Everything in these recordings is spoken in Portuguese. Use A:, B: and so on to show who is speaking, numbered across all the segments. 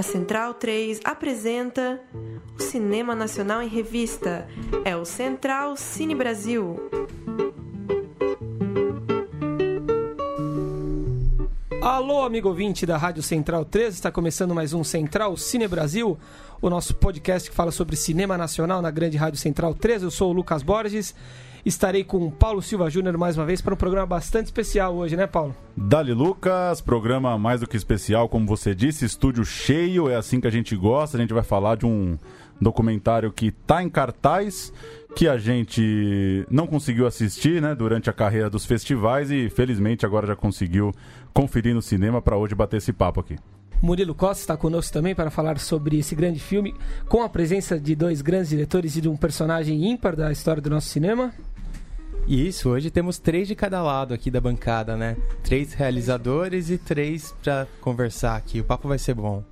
A: A Central 3 apresenta o Cinema Nacional em Revista. É o Central Cine Brasil.
B: Alô, amigo ouvinte da Rádio Central 3, está começando mais um Central Cine Brasil, o nosso podcast que fala sobre cinema nacional na grande Rádio Central 3. Eu sou o Lucas Borges, estarei com o Paulo Silva Júnior mais uma vez para um programa bastante especial hoje, né, Paulo?
C: Dali Lucas, programa mais do que especial, como você disse, estúdio cheio, é assim que a gente gosta. A gente vai falar de um documentário que está em cartaz que a gente não conseguiu assistir né, durante a carreira dos festivais e felizmente agora já conseguiu conferir no cinema para hoje bater esse papo aqui.
B: Murilo Costa está conosco também para falar sobre esse grande filme, com a presença de dois grandes diretores e de um personagem ímpar da história do nosso cinema.
D: Isso, hoje temos três de cada lado aqui da bancada, né? Três realizadores e três para conversar aqui. O papo vai ser bom.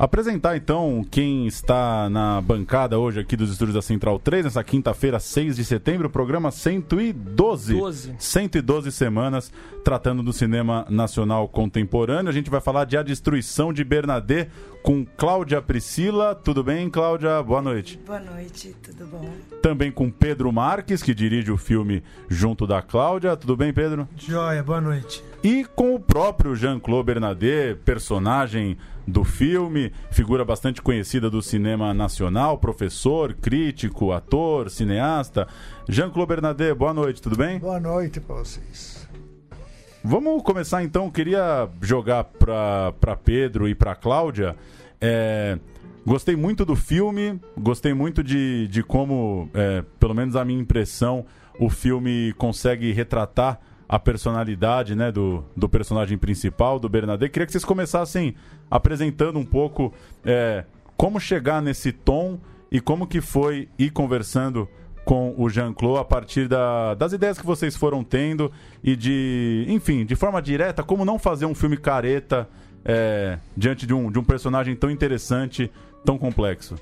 C: Apresentar então quem está na bancada hoje aqui dos estúdios da Central 3, nessa quinta-feira, 6 de setembro, programa 112. 12. 112 semanas tratando do cinema nacional contemporâneo. A gente vai falar de A Destruição de Bernadette com Cláudia Priscila. Tudo bem, Cláudia? Boa noite.
E: Boa noite, tudo bom?
C: Também com Pedro Marques, que dirige o filme junto da Cláudia. Tudo bem, Pedro?
F: Joia, boa noite.
C: E com o próprio Jean-Claude Bernadette, personagem do filme, figura bastante conhecida do cinema nacional, professor, crítico, ator, cineasta. Jean-Claude Bernadette, boa noite, tudo bem?
G: Boa noite para vocês.
C: Vamos começar então, queria jogar para Pedro e para Cláudia. É, gostei muito do filme, gostei muito de, de como, é, pelo menos a minha impressão, o filme consegue retratar a personalidade né, do, do personagem principal, do Bernadette. Queria que vocês começassem apresentando um pouco é, como chegar nesse tom e como que foi ir conversando com o Jean-Claude a partir da, das ideias que vocês foram tendo e de, enfim, de forma direta, como não fazer um filme careta é, diante de um, de um personagem tão interessante, tão complexo.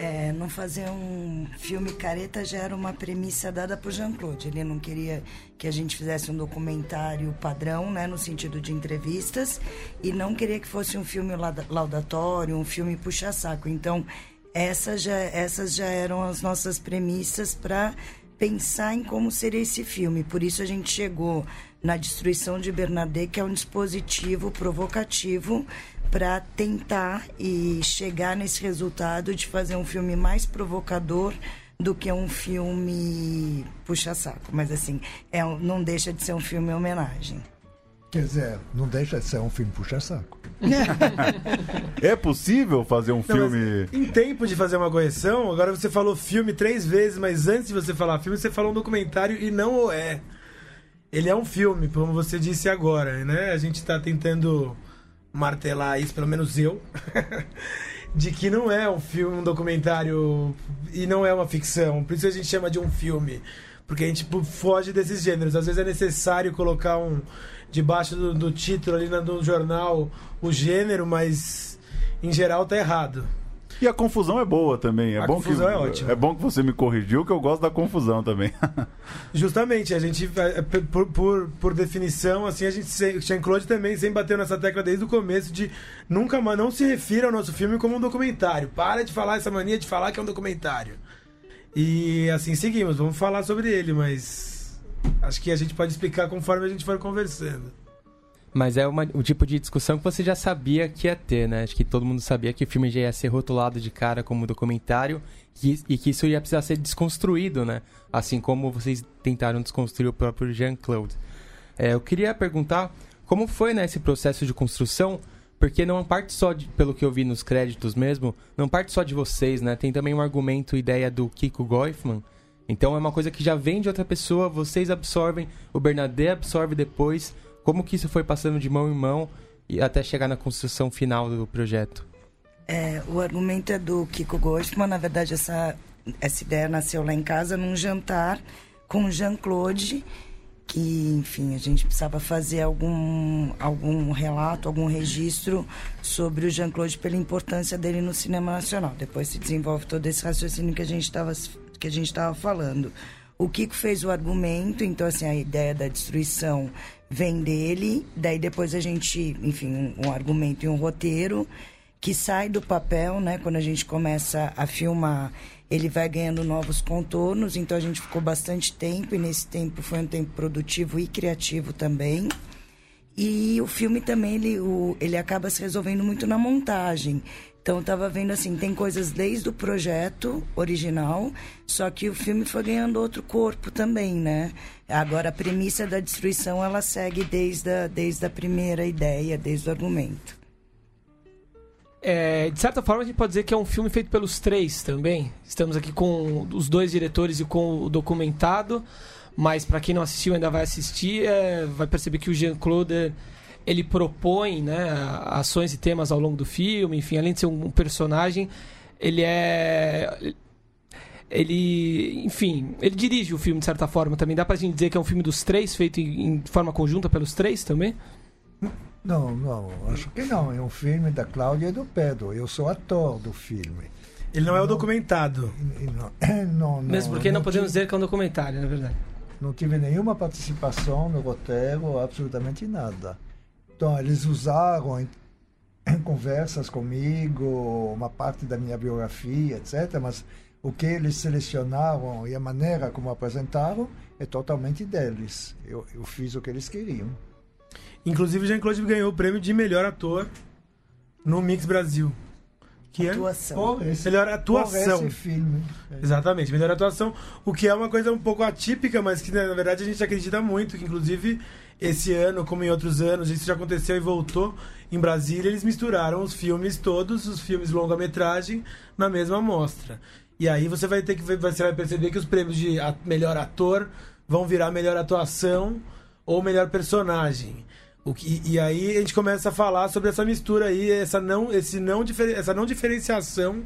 E: É, não fazer um filme careta já era uma premissa dada por Jean-Claude. Ele não queria que a gente fizesse um documentário padrão, né, no sentido de entrevistas, e não queria que fosse um filme laudatório, um filme puxa-saco. Então, essas já, essas já eram as nossas premissas para pensar em como seria esse filme. Por isso a gente chegou na Destruição de Bernadette, que é um dispositivo provocativo para tentar e chegar nesse resultado de fazer um filme mais provocador do que um filme puxa-saco. Mas, assim, é, não deixa de ser um filme homenagem.
G: Quer dizer, não deixa de ser um filme puxa-saco.
C: é possível fazer um não, filme.
F: Em tempo de fazer uma correção, agora você falou filme três vezes, mas antes de você falar filme, você falou um documentário e não o é. Ele é um filme, como você disse agora, né? A gente está tentando martelar isso, pelo menos eu, de que não é um filme, um documentário e não é uma ficção. Por isso a gente chama de um filme. Porque a gente foge desses gêneros. Às vezes é necessário colocar um debaixo do, do título ali no jornal o gênero, mas em geral tá errado.
C: E a confusão é boa também. É
F: a
C: bom
F: confusão
C: que,
F: é ótima.
C: É bom que você me corrigiu, que eu gosto da confusão também.
F: Justamente, a gente, é, por, por, por definição, assim, a gente, Jean-Claude também sempre bateu nessa tecla desde o começo de nunca mais, não se refira ao nosso filme como um documentário. Para de falar essa mania de falar que é um documentário. E assim seguimos, vamos falar sobre ele, mas acho que a gente pode explicar conforme a gente for conversando.
D: Mas é uma, o tipo de discussão que você já sabia que ia ter, né? Acho que todo mundo sabia que o filme já ia ser rotulado de cara como documentário e, e que isso ia precisar ser desconstruído, né? Assim como vocês tentaram desconstruir o próprio Jean-Claude. É, eu queria perguntar como foi né, esse processo de construção, porque não parte só, de, pelo que eu vi nos créditos mesmo, não parte só de vocês, né? Tem também um argumento, ideia do Kiko Goifman. Então é uma coisa que já vem de outra pessoa, vocês absorvem, o Bernadette absorve depois como que isso foi passando de mão em mão e até chegar na construção final do projeto?
E: É, o argumento é do Kiko Gostman. Na verdade, essa, essa ideia nasceu lá em casa num jantar com Jean-Claude, que, enfim, a gente precisava fazer algum, algum relato, algum registro sobre o Jean-Claude pela importância dele no cinema nacional. Depois se desenvolve todo esse raciocínio que a gente estava que a gente estava falando. O Kiko fez o argumento, então assim a ideia da destruição vem dele, daí depois a gente, enfim, um, um argumento e um roteiro que sai do papel, né? Quando a gente começa a filmar, ele vai ganhando novos contornos, então a gente ficou bastante tempo e nesse tempo foi um tempo produtivo e criativo também. E o filme também ele, o, ele acaba se resolvendo muito na montagem. Então eu tava vendo assim, tem coisas desde o projeto original, só que o filme foi ganhando outro corpo também, né? Agora a premissa da destruição ela segue desde a, desde a primeira ideia, desde o argumento.
B: É, de certa forma, a gente pode dizer que é um filme feito pelos três também. Estamos aqui com os dois diretores e com o documentado, mas para quem não assistiu ainda vai assistir, é, vai perceber que o Jean-Claude ele propõe né, ações e temas ao longo do filme, enfim, além de ser um personagem, ele é ele, enfim, ele dirige o filme de certa forma também. Dá pra gente dizer que é um filme dos três, feito em, em forma conjunta pelos três também?
G: Não, não, acho que não. É um filme da Cláudia e do Pedro. Eu sou ator do filme.
F: Ele não é o documentado.
G: Não, não, não,
B: Mesmo porque não, podemos dizer que é um documentário, na verdade.
G: Não tive nenhuma participação no roteiro, absolutamente nada. Então, eles usaram em, em conversas comigo uma parte da minha biografia, etc. Mas o que eles selecionaram e a maneira como apresentaram é totalmente deles. Eu, eu fiz o que eles queriam.
F: Inclusive, Jean-Claude ganhou o prêmio de melhor ator no Mix Brasil. Que é
E: Atuação.
G: Por esse,
F: melhor
G: por
F: atuação.
G: esse filme.
F: Exatamente, melhor atuação. O que é uma coisa um pouco atípica, mas que na verdade a gente acredita muito. Que inclusive esse ano, como em outros anos, isso já aconteceu e voltou. Em Brasília, eles misturaram os filmes todos, os filmes longa-metragem, na mesma mostra. E aí você vai ter que ver- você vai perceber que os prêmios de melhor ator vão virar melhor atuação ou melhor personagem. O que, e aí a gente começa a falar sobre essa mistura aí, essa não, esse não, essa não diferenciação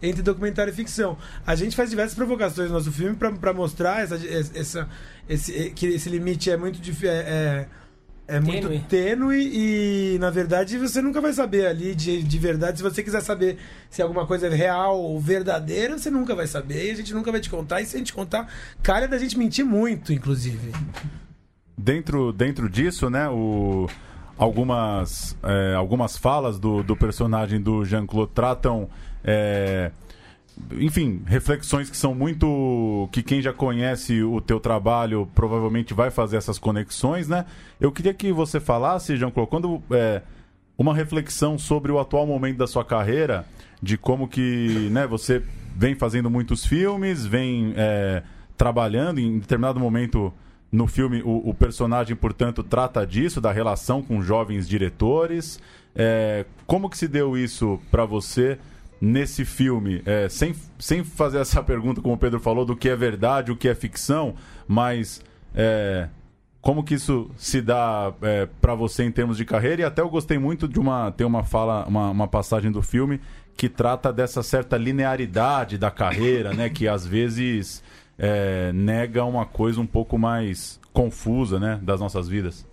F: entre documentário e ficção. A gente faz diversas provocações no nosso filme para mostrar essa, essa, esse, que esse limite é muito é, é, é muito
B: Tênue.
F: tênue e, na verdade, você nunca vai saber ali de, de verdade. Se você quiser saber se alguma coisa é real ou verdadeira, você nunca vai saber e a gente nunca vai te contar. E se a gente contar, cara da gente mentir muito, inclusive.
C: Dentro, dentro disso, né, o, algumas, é, algumas falas do, do personagem do Jean-Claude tratam, é, enfim, reflexões que são muito. que quem já conhece o teu trabalho provavelmente vai fazer essas conexões, né? Eu queria que você falasse, Jean-Claude, quando. é, uma reflexão sobre o atual momento da sua carreira, de como que né, você vem fazendo muitos filmes, vem é, trabalhando em determinado momento no filme o, o personagem, portanto, trata disso, da relação com jovens diretores. É, como que se deu isso para você nesse filme? É, sem, sem fazer essa pergunta, como o Pedro falou, do que é verdade, o que é ficção, mas é, como que isso se dá é, para você em termos de carreira? E até eu gostei muito de uma tem uma fala, uma, uma passagem do filme que trata dessa certa linearidade da carreira, né? Que às vezes é, nega uma coisa um pouco mais confusa, né? Das nossas vidas.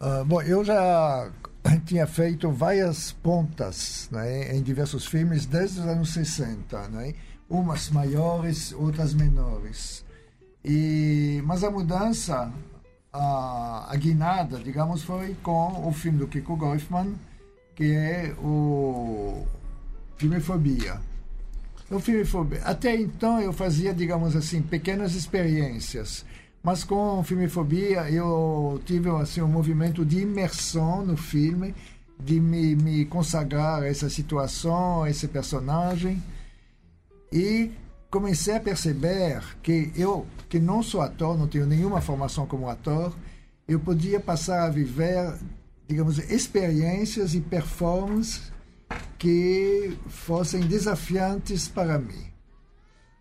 G: Ah, bom, eu já tinha feito várias pontas né, em diversos filmes desde os anos 60, né? umas maiores, outras menores. E, mas a mudança, a, a guinada, digamos, foi com o filme do Kiko Goifman, que é o Filmefobia. O Filmefobia. Até então eu fazia, digamos assim, pequenas experiências. Mas com Filmefobia eu tive assim, um movimento de imersão no filme, de me, me consagrar a essa situação, a esse personagem. E comecei a perceber que eu, que não sou ator, não tenho nenhuma formação como ator, eu podia passar a viver, digamos, experiências e performances que fossem desafiantes para mim.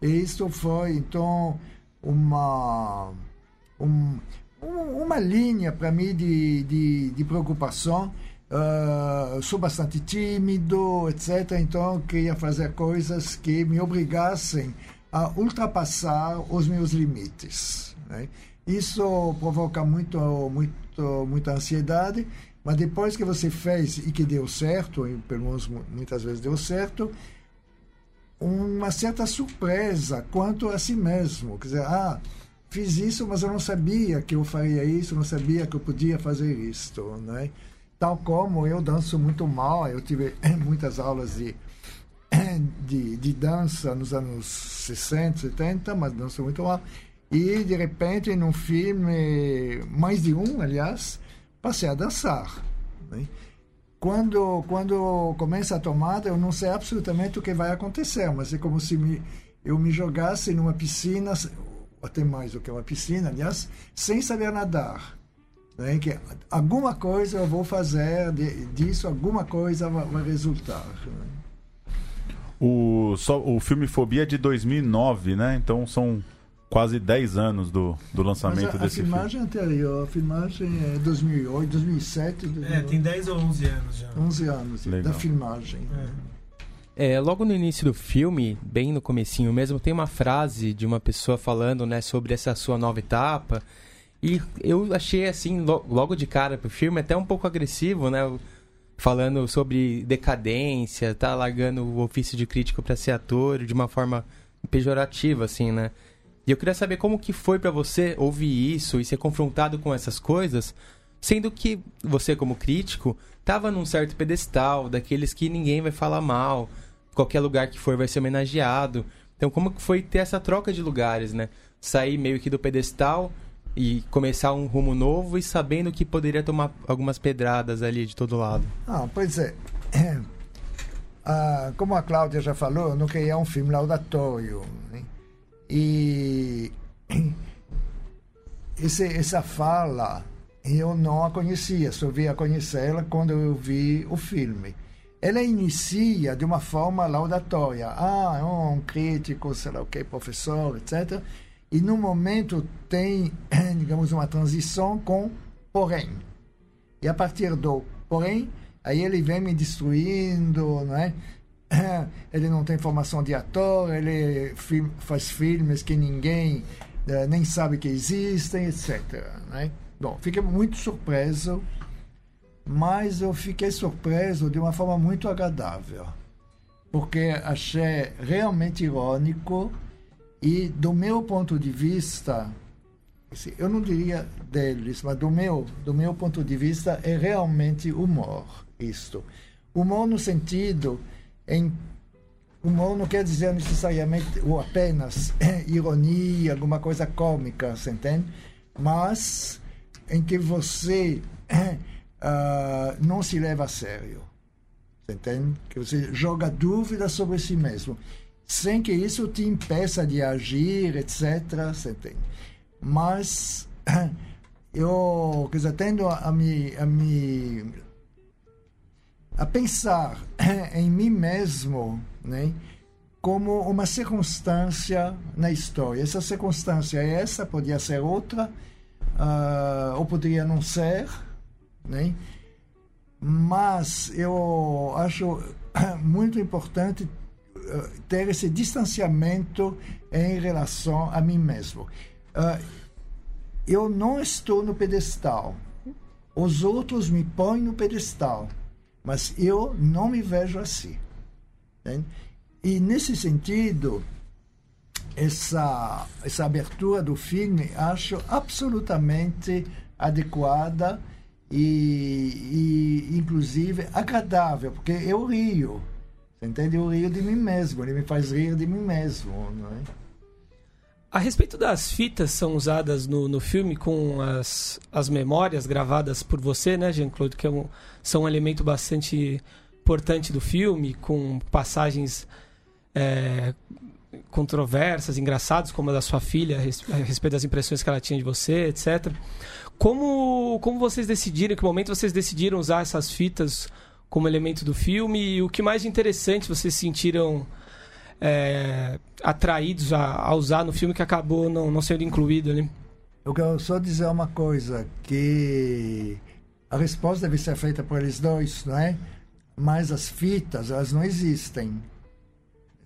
G: E isso foi, então, uma, um, um- uma linha para mim de, de, de preocupação. Ah, sou bastante tímido, etc. Então, queria fazer coisas que me obrigassem a ultrapassar os meus limites. né? Isso provoca muito, muito, muita ansiedade, mas depois que você fez e que deu certo, e pelo menos mu- muitas vezes deu certo, uma certa surpresa quanto a si mesmo. Quer dizer, ah, fiz isso, mas eu não sabia que eu faria isso, não sabia que eu podia fazer isto. Né? tal como eu danço muito mal, eu tive muitas aulas de, de, de dança nos anos 60, 70, mas danço muito mal. E, de repente, num filme, mais de um, aliás, passei a dançar. Né? Quando, quando começa a tomada, eu não sei absolutamente o que vai acontecer, mas é como se me, eu me jogasse numa piscina, até mais do que uma piscina, aliás, sem saber nadar. Né? Que alguma coisa eu vou fazer disso, alguma coisa vai, vai resultar. Né?
C: O, só, o filme Fobia é de 2009, né? Então são quase 10 anos do, do lançamento
G: Mas a,
C: desse
G: a filmagem
C: filme.
G: anterior, a filmagem é 2008, 2007. 2008,
F: É, tem 10 ou 11 anos já.
G: 11 anos
C: Legal.
G: da filmagem.
D: É, logo no início do filme, bem no comecinho mesmo, tem uma frase de uma pessoa falando, né, sobre essa sua nova etapa. E eu achei assim, lo- logo de cara pro filme, até um pouco agressivo, né? Falando sobre decadência, tá largando o ofício de crítico para ser ator de uma forma pejorativa, assim, né? E eu queria saber como que foi pra você ouvir isso e ser confrontado com essas coisas, sendo que você, como crítico, tava num certo pedestal, daqueles que ninguém vai falar mal, qualquer lugar que for vai ser homenageado. Então, como que foi ter essa troca de lugares, né? Sair meio que do pedestal e começar um rumo novo e sabendo que poderia tomar algumas pedradas ali de todo lado.
G: Ah, pois é. Ah, como a Cláudia já falou, eu não queria um filme laudatório. E esse, essa fala eu não a conhecia, só vi a conhecê-la quando eu vi o filme. Ela inicia de uma forma laudatória. Ah, é um crítico, sei lá o que, professor, etc. E no momento tem, digamos, uma transição com porém. E a partir do porém, aí ele vem me destruindo, não é? Ele não tem formação de ator, ele faz filmes que ninguém eh, nem sabe que existem, etc. não é? Bom, fiquei muito surpreso, mas eu fiquei surpreso de uma forma muito agradável, porque achei realmente irônico e, do meu ponto de vista, assim, eu não diria deles, mas do meu, do meu ponto de vista, é realmente humor isto. Humor no sentido em humor não quer dizer necessariamente ou apenas ironia, alguma coisa cômica, você entende? Mas em que você ah, não se leva a sério. Você entende? Que você joga dúvidas sobre si mesmo, sem que isso te impeça de agir, etc. Você entende? Mas eu quer dizer, tendo a me, a me a pensar em mim mesmo, né, como uma circunstância na história. Essa circunstância é essa, podia ser outra, ah, ou poderia não ser, né? Mas eu acho muito importante eh, ter esse distanciamento em relação a mim mesmo. Ah, eu não estou no pedestal. Os outros me põem no pedestal, mas eu não me vejo assim. né? E nesse sentido, essa, essa abertura do filme acho absolutamente adequada e, e inclusive agradável, porque eu rio. Você entende? Eu rio de mim mesmo, ele me faz rir de mim mesmo. Não é?
B: A respeito das fitas são usadas no, no filme com as, as memórias gravadas por você, né, Jean-Claude, que é um, são um elemento bastante importante do filme, com passagens é, controversas, engraçadas, como a da sua filha, a res- a respeito das impressões que ela tinha de você, etc. Como, como vocês decidiram, em que momento vocês decidiram usar essas fitas como elemento do filme e o que mais interessante vocês sentiram é, atraídos a, a usar no filme que acabou não, não sendo incluído ali?
G: Eu quero só dizer uma coisa, que a resposta deve ser feita por eles dois, não é? Mas as fitas, elas não existem.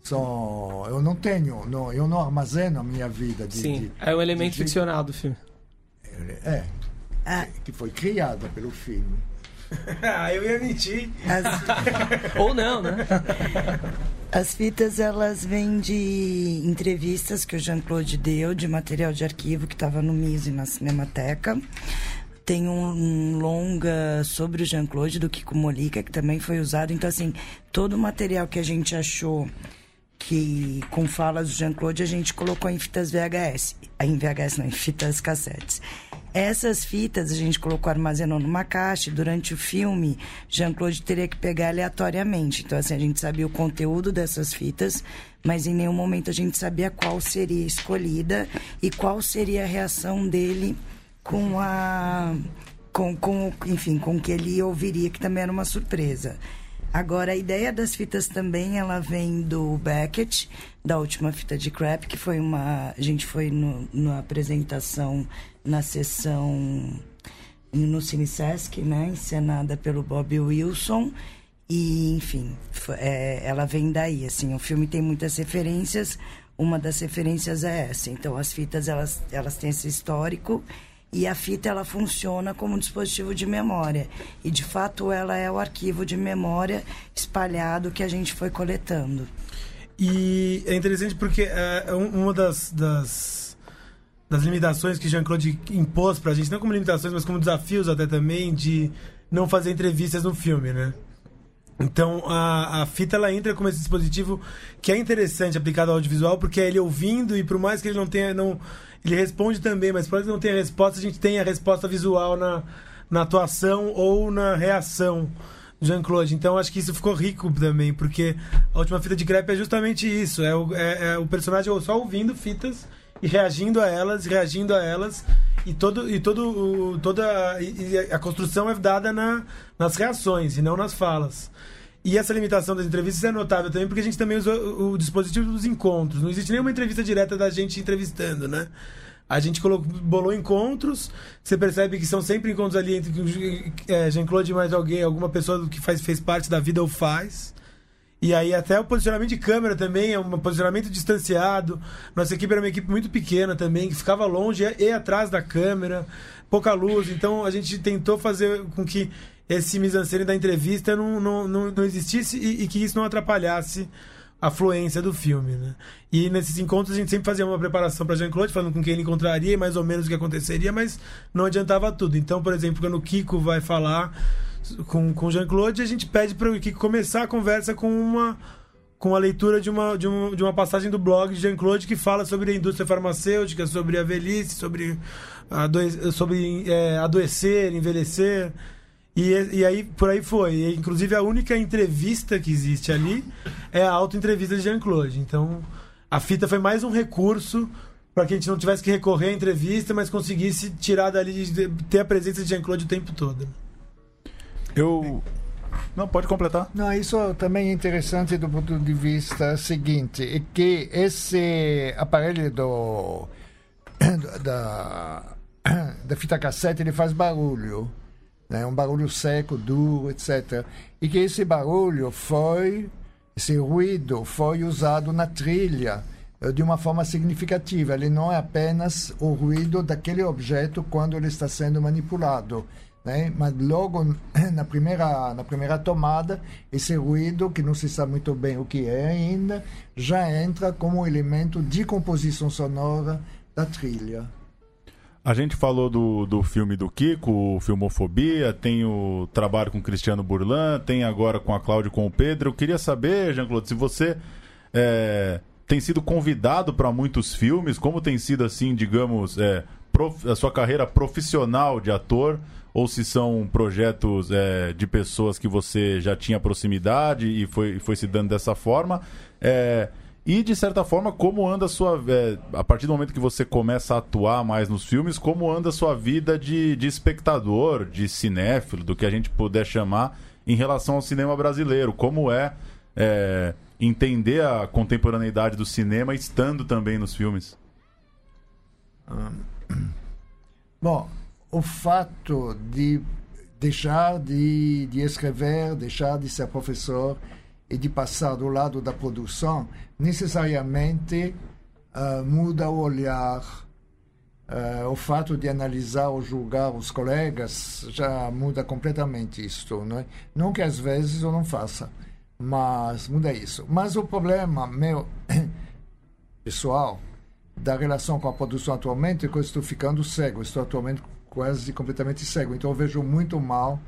G: Só, eu não tenho, não, eu não armazeno a minha vida. De,
B: Sim,
G: de-
B: é um elemento
G: de
B: ficcional do filme.
G: É,
E: Ah,
G: que foi criada pelo filme.
F: ah, eu ia mentir.
E: as,
B: Ou não, né?
E: as fitas, elas vêm de entrevistas que o Jean-Claude deu, de material de arquivo que estava no MISE, na Cinemateca, tem um longa sobre o Jean-Claude do Kiko Molica, que também foi usado. Então, assim, todo o material que a gente achou que com falas do Jean-Claude a gente colocou em fitas VHS. Em VHS não, em fitas cassetes. Essas fitas a gente colocou, armazenou numa caixa. Durante o filme, Jean-Claude teria que pegar aleatoriamente. Então, assim, a gente sabia o conteúdo dessas fitas, mas em nenhum momento a gente sabia qual seria escolhida e qual seria a reação dele com a. Com, com, enfim, com o que ele ouviria, que também era uma surpresa. Agora, a ideia das fitas também, ela vem do Beckett, da última fita de Crap, que foi uma... A gente foi no, na apresentação, na sessão no Cine Sesc, né? Encenada pelo Bob Wilson. E, enfim, é, ela vem daí, assim. O filme tem muitas referências. Uma das referências é essa. Então, as fitas, elas, elas têm esse histórico e a fita ela funciona como um dispositivo de memória e de fato ela é o arquivo de memória espalhado que a gente foi coletando
F: e é interessante porque é uma das, das, das limitações que Jean-Claude impôs pra gente, não como limitações, mas como desafios até também, de não fazer entrevistas no filme, né? Então a, a fita ela entra como esse dispositivo que é interessante aplicado ao audiovisual, porque é ele ouvindo e por mais que ele não tenha. Não, ele responde também, mas por mais que não tenha resposta, a gente tem a resposta visual na, na atuação ou na reação do Jean-Claude. Então acho que isso ficou rico também, porque a última fita de crepe é justamente isso: é o, é, é o personagem só ouvindo fitas e reagindo a elas, reagindo a elas. E, todo, e todo, toda e a construção é dada na, nas reações e não nas falas. E essa limitação das entrevistas é notável também, porque a gente também usa o, o dispositivo dos encontros. Não existe nenhuma entrevista direta da gente entrevistando, né? A gente colocou, bolou encontros, você percebe que são sempre encontros ali entre é, Jean-Claude e mais alguém, alguma pessoa que faz, fez parte da vida ou faz. E aí até o posicionamento de câmera também é um posicionamento distanciado. Nossa equipe era uma equipe muito pequena também, que ficava longe e, atrás da câmera, pouca luz. Então a gente tentou fazer com que esse mise da entrevista não, não, não, não existisse e, e, que isso não atrapalhasse a fluência do filme, né? E nesses encontros a gente sempre fazia uma preparação para Jean-Claude, falando com quem ele encontraria e mais ou menos o que aconteceria, mas não adiantava tudo. Então, por exemplo, quando o Kiko vai falar com, com Jean-Claude, a gente pede para o Kiko começar a conversa com uma com a leitura de uma, de, uma, de uma passagem do blog de Jean-Claude que fala sobre a indústria farmacêutica, sobre a velhice, sobre, adoe sobre é, adoecer, envelhecer. E, e aí, por aí foi. E, inclusive, a única entrevista que existe ali é a auto-entrevista de Jean-Claude. Então, a fita foi mais um recurso para que a gente não tivesse que recorrer à entrevista, mas conseguisse tirar dali, ter a presença de Jean-Claude o tempo todo.
C: Eu. Não, pode completar.
G: Não, isso também é interessante do ponto de vista seguinte, é que esse aparelho do, da, da fita cassete ele faz barulho né? um barulho seco, duro, etc. E que esse barulho foi, esse ruído foi usado na trilha eh, de uma forma significativa. Ele não é apenas o ruído daquele objeto quando ele está sendo manipulado. Né? Mas logo na primeira, na primeira tomada, esse ruído, que não se sabe muito bem o que é ainda, já entra como elemento de composição sonora da trilha.
C: A gente falou do, do filme do Kiko, Filmofobia, tem o trabalho com Cristiano Burlan, tem agora com a Cláudia com o Pedro. Eu queria saber, Jean-Claude, se você é, tem sido convidado para muitos filmes, como tem sido, assim, digamos, é, prof, a sua carreira profissional de ator, ou se são projetos é, de pessoas que você já tinha proximidade e foi, foi se dando dessa forma. É, e, de certa forma, como anda a sua. É, a partir do momento que você começa a atuar mais nos filmes, como anda a sua vida de, de espectador, de cinéfilo, do que a gente puder chamar, em relação ao cinema brasileiro? Como é, é entender a contemporaneidade do cinema estando também nos filmes?
G: Bom, o fato de deixar de, de escrever, deixar de ser professor e de passar do lado da produção necessariamente uh, muda o olhar. Uh, o fato de analisar ou julgar os colegas já muda completamente isto. Não, é? não que às vezes eu não faça, mas muda isso. Mas o problema meu pessoal da relação com a produção atualmente é que eu estou ficando cego. Estou atualmente quase completamente cego. Então eu vejo muito mal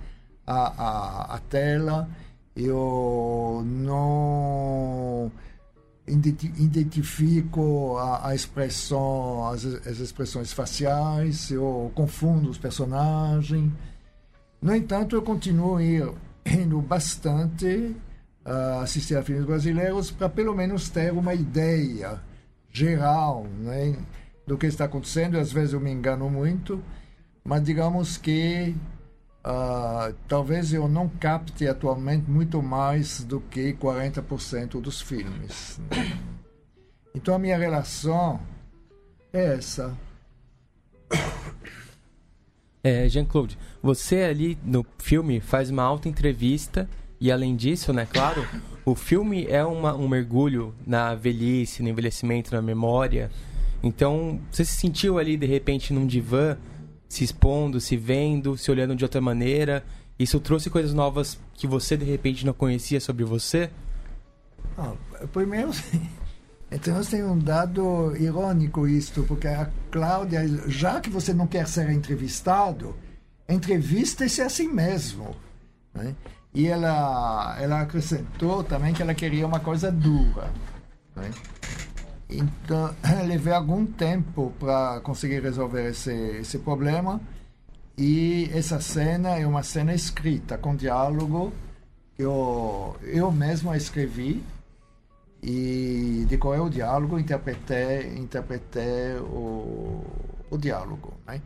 G: a, a, a tela. Eu não identifico a, a expressão, as, as, expressões faciais, eu confundo os personagens. No entanto, eu continuo indo bastante uh, assistir a filmes brasileiros para pelo menos ter uma ideia geral né, do que está acontecendo. Às vezes eu me engano muito, mas digamos que uh, talvez eu não capte atualmente muito mais do que 40% dos filmes. Então a minha relação é essa.
D: É, Jean-Claude, você ali no filme faz uma alta entrevista e além disso, né, claro, o filme é uma, um mergulho na velhice, no envelhecimento, na memória. Então, você se sentiu ali de repente num divã, se expondo, se vendo, se olhando de outra maneira? Isso trouxe coisas novas que você de repente não conhecia sobre você?
G: Ah, primeiro, então temos um dado irônico isto, porque a Cláudia, já que você não quer ser entrevistado, entrevista-se a si mesmo. Né? E ela, ela acrescentou também que ela queria uma coisa dura. Né? Então, levei algum tempo para conseguir resolver esse, esse problema. E essa cena é uma cena escrita, com diálogo. Eu, eu mesmo escrevi e decorei o diálogo, interpretei, interpretei o, o diálogo. Né?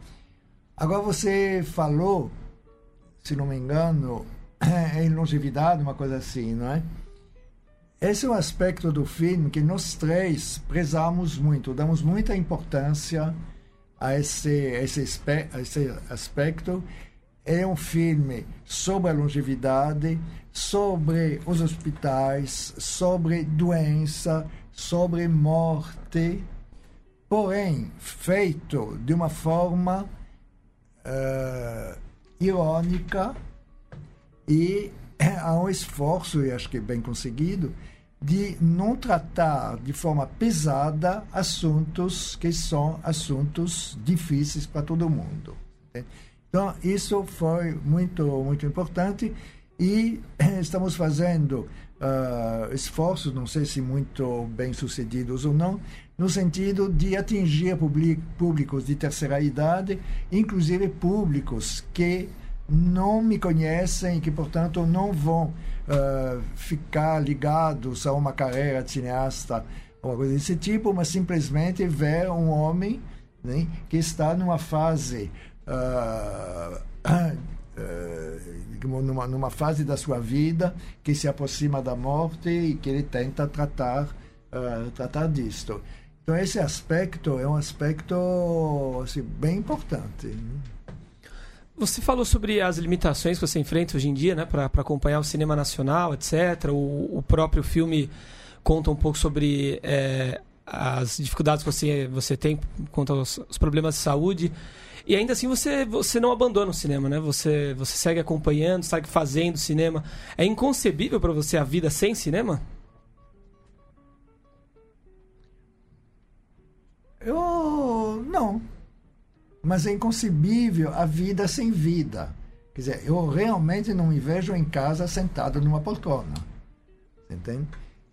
G: Agora, você falou, se não me engano, em longevidade, uma coisa assim, não é? Esse é um aspecto do filme que nós três prezamos muito, damos muita importância a esse, esse, esse aspecto. É um filme sobre a longevidade, sobre os hospitais, sobre doença, sobre morte, porém feito de uma forma uh, irônica e há um esforço, e acho que bem conseguido, de não tratar de forma pesada assuntos que são assuntos difíceis para todo mundo. Então, isso foi muito, muito importante e estamos fazendo uh, esforços, não sei se muito bem sucedidos ou não, no sentido de atingir públicos de terceira idade, inclusive públicos que não me conhecem e que, portanto, não vão uh, ficar ligados a uma carreira de cineasta uma coisa desse tipo, mas simplesmente ver um homem né, que está numa fase. Uh, uh, numa, numa fase da sua vida que se aproxima da morte e que ele tenta tratar uh, tratar disto. Então esse aspecto é um aspecto assim, bem importante. Né?
B: Você falou sobre as limitações que você enfrenta hoje em dia, né, para acompanhar o cinema nacional, etc. O, o, próprio filme conta um pouco sobre é, as dificuldades que você, você tem quanto aos, problemas de saúde. E ainda assim você, você não abandona o cinema, né? Você, você segue acompanhando, segue fazendo cinema. É inconcebível para você a vida sem cinema?
G: Eu não mas é inconcebível a vida sem vida. Quer dizer, eu realmente não me vejo em casa sentado numa poltrona. Entende?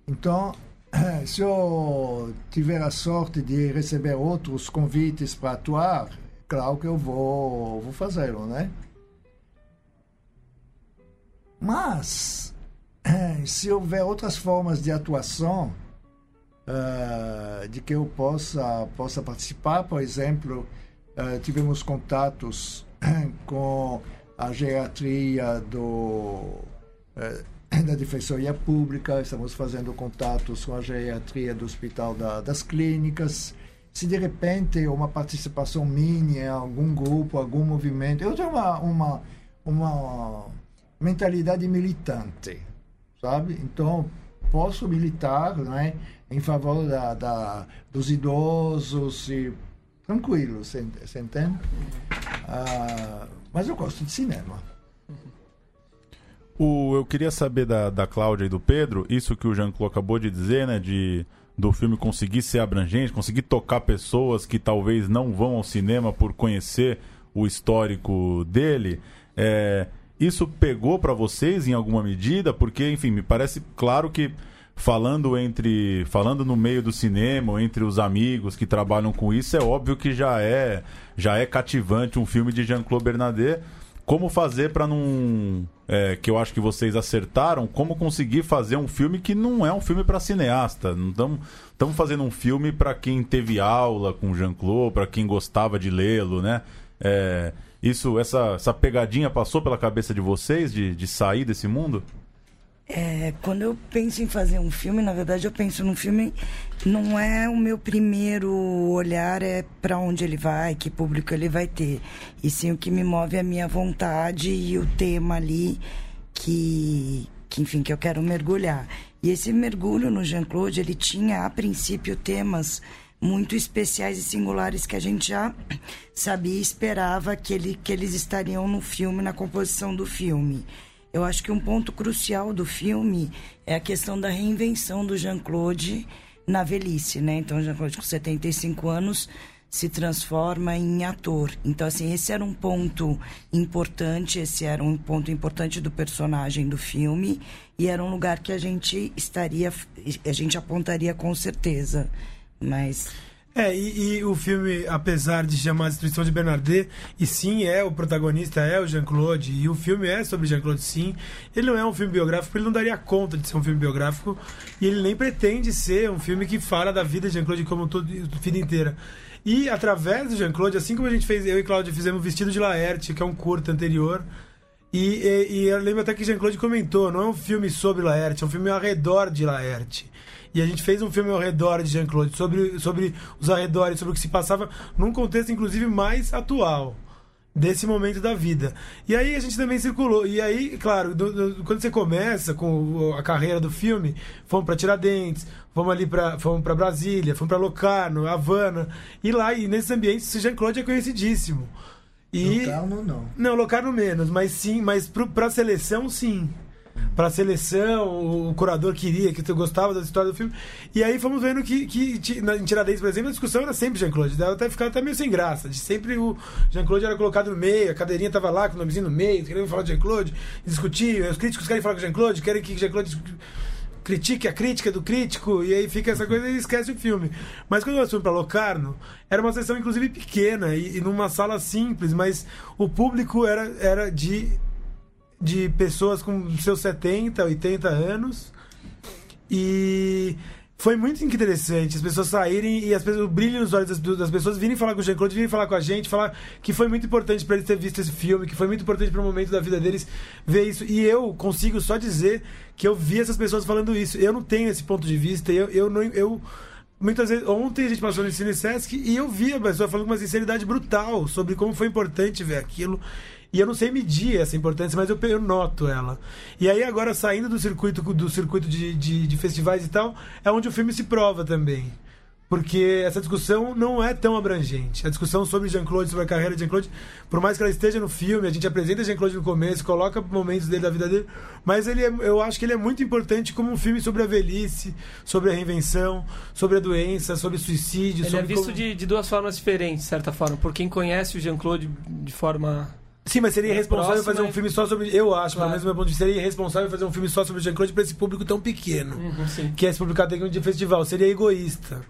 G: Então, se eu tiver a sorte de receber outros convites para atuar, claro que eu vou, vou fazê-lo, né? Mas, se houver outras formas de atuação, uh, de que eu possa, possa participar, por exemplo, eh, tivemos contatos com a geriatria do, uh, da Defensoria Pública, estamos fazendo contatos com a geriatria do Hospital da, das Clínicas. Se de repente uma participação minha em algum grupo, algum movimento. Eu tenho uma, uma, uma mentalidade militante, sabe? Então, posso militar né, em favor da, da, dos idosos e tranquilo, você, entende? Ah, mas eu gosto de cinema.
C: O, eu queria saber da, da Cláudia e do Pedro, isso que o Jean-Claude acabou de dizer, né? De, do filme conseguir ser abrangente, conseguir tocar pessoas que talvez não vão ao cinema por conhecer o histórico dele. É, isso pegou para vocês em alguma medida? Porque, enfim, me parece claro que falando entre falando no meio do cinema entre os amigos que trabalham com isso é óbvio que já é já é cativante um filme de Jean-Claude Bernardet como fazer para não é, que eu acho que vocês acertaram como conseguir fazer um filme que não é um filme para cineasta? Não estamos fazendo um filme para quem teve aula com Jean-Claude para quem gostava de lê-lo né? É, isso essa, essa pegadinha passou pela cabeça de vocês de, de sair desse mundo
E: é, quando eu penso em fazer um filme, na verdade eu penso num filme, não é o meu primeiro olhar é para onde ele vai, que público ele vai ter, e sim o que me move é a minha vontade e o tema ali que, que enfim, que eu quero mergulhar. E esse mergulho no Jean-Claude, ele tinha a princípio temas muito especiais e singulares que a gente já sabia e esperava que, ele, que eles estariam no filme, na composição do filme. Eu acho que um ponto crucial do filme é a questão da reinvenção do Jean-Claude na velhice, né? Então, Jean-Claude com 75 anos se transforma em ator. Então, assim, esse era um ponto importante, esse era um ponto importante do personagem do filme e era um lugar que a gente estaria, a gente apontaria com certeza. Mas
F: é, e, e, o filme, apesar de chamar a Destruição de Bernardet, e sim, é o protagonista, é o Jean-Claude, e o filme é sobre Jean-Claude, sim. Ele não é um filme biográfico, ele não daria conta de ser um filme biográfico, e ele nem pretende ser um filme que fala da vida de Jean-Claude como todo, vida inteira. E através do Jean-Claude, assim como a gente fez, eu e Cláudia fizemos Vestido de Laerte, que é um curto anterior, e, e, e eu lembro até que Jean-Claude comentou, não é um filme sobre Laerte, é um filme ao redor de Laerte. E a gente fez um filme ao redor de Jean-Claude, sobre, sobre os arredores, sobre o que se passava num contexto, inclusive, mais atual desse momento da vida. E aí a gente também circulou. E aí, claro, do, do, quando você começa com a carreira do filme, fomos para Tiradentes, fomos ali para fomos para Brasília, fomos para Locarno, Havana, e lá e nesses ambientes Jean-Claude é conhecidíssimo.
G: E Locarno não.
F: Não, Locarno menos, mas sim, mas para a seleção sim para a seleção, o curador queria, que tu gostava da história do filme. E aí fomos vendo que, que em Tiradentes, por exemplo, a discussão era sempre Jean-Claude. Dava até ficar até meio sem graça. De sempre o Jean-Claude era colocado no meio, a cadeirinha estava lá com o nomezinho no meio, querendo falar de Jean-Claude, discutir. Os críticos querem falar com Jean-Claude, querem que Jean-Claude critique a crítica do crítico, e aí fica essa coisa e esquece o filme. Mas quando nós fomos para Locarno, era uma sessão inclusive pequena e, e numa sala simples, mas o público era, era de de pessoas com seus 70, 80 anos. E foi muito interessante as pessoas saírem e as pessoas, o brilho nos olhos das, das pessoas virem falar com o Jean-Claude, virem falar com a gente, falar que foi muito importante para eles ter visto esse filme, que foi muito importante para o momento da vida deles ver isso. E eu consigo só dizer que eu vi essas pessoas falando isso. Eu não tenho esse ponto de vista, eu, eu não. Eu, muitas vezes, ontem a gente passou no Cine Sesc e eu vi a pessoa falando com uma sinceridade brutal sobre como foi importante ver aquilo. E eu não sei medir essa importância, mas eu, eu noto ela. E aí agora saindo do circuito do circuito de, de, de festivais e tal, é onde o filme se prova também porque essa discussão não é tão abrangente. A discussão sobre Jean-Claude, sobre a carreira de Jean-Claude, por mais que ela esteja no filme, a gente apresenta Jean-Claude no começo, coloca momentos dele da vida dele, mas ele é, eu acho que ele é muito importante como um filme sobre a velhice, sobre a reinvenção, sobre a doença, sobre suicídio.
B: Ele
F: sobre
B: é visto
F: como...
B: de, de duas formas diferentes, de certa forma, por quem conhece o Jean-Claude de forma
F: Sim, mas seria irresponsável fazer um filme só sobre. Eu acho, claro. pelo menos do meu ponto de vista, seria irresponsável fazer um filme só sobre Jean-Claude para esse público tão pequeno.
B: Uhum,
F: que é esse publicado dentro de festival. Seria egoísta.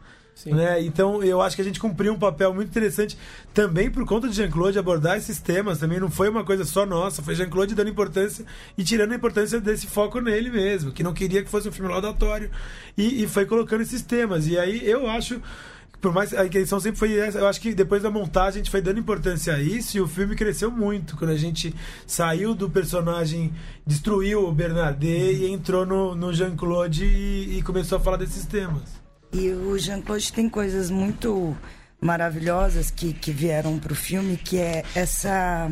F: Né? Então eu acho que a gente cumpriu um papel muito interessante também por conta de Jean-Claude abordar esses temas. Também não foi uma coisa só nossa, foi Jean-Claude dando importância e tirando a importância desse foco nele mesmo, que não queria que fosse um filme laudatório. E, e foi colocando esses temas. E aí eu acho por mais a intenção sempre foi essa, eu acho que depois da montagem a gente foi dando importância a isso e o filme cresceu muito quando a gente saiu do personagem, destruiu o Bernardet e entrou no, no Jean-Claude e, e começou a falar desses temas.
E: E o Jean-Claude tem coisas muito maravilhosas que, que vieram para o filme, que é essa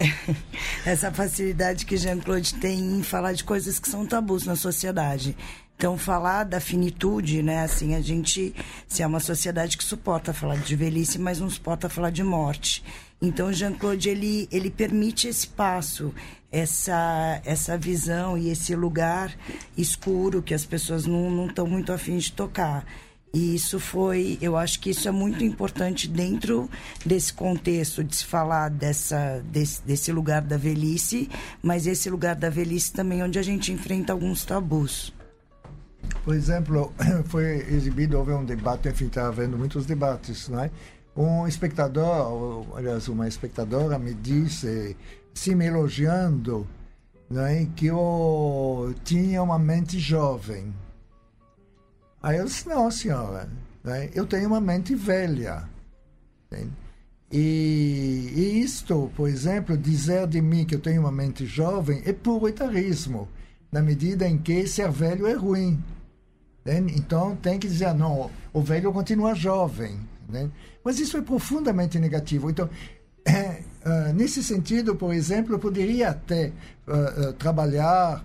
E: essa facilidade que Jean-Claude tem em falar de coisas que são tabus na sociedade. Então, falar da finitude, né? Assim, a gente, se é uma sociedade que suporta falar de velhice, mas não suporta falar de morte. Então, Jean-Claude, ele, ele permite esse passo, essa, essa visão e esse lugar escuro que as pessoas não estão muito afim de tocar. E isso foi, eu acho que isso é muito importante dentro desse contexto de se falar dessa, desse, desse lugar da velhice, mas esse lugar da velhice também onde a gente enfrenta alguns tabus.
G: Por exemplo, foi exibido, houve um debate, enfim, está havendo muitos debates, não é? Um espectador, ou, aliás, uma espectadora me disse, se me elogiando, não é, que eu tinha uma mente jovem. Aí eu disse, não, senhora, né? eu tenho uma mente velha. E, e isto, por exemplo, dizer de mim que eu tenho uma mente jovem é puro etarismo, na medida em que ser velho é ruim. Né? Então tem que dizer, não, o velho continua jovem. Né? Mas isso é profundamente negativo. Então, é, uh, nesse sentido, por exemplo, eu poderia até uh, uh, trabalhar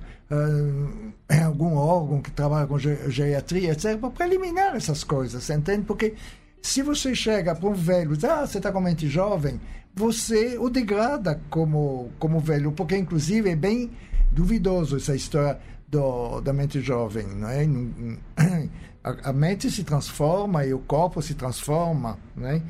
G: em algum órgão que trabalha com geriatria, etc., para eliminar essas coisas, entende? Porque se você chega para um velho e diz, ah, você está com mente jovem, você o degrada como, como velho, porque inclusive é bem duvidoso essa história do, da mente jovem, não é? A, a mente se transforma e o corpo se transforma, não é?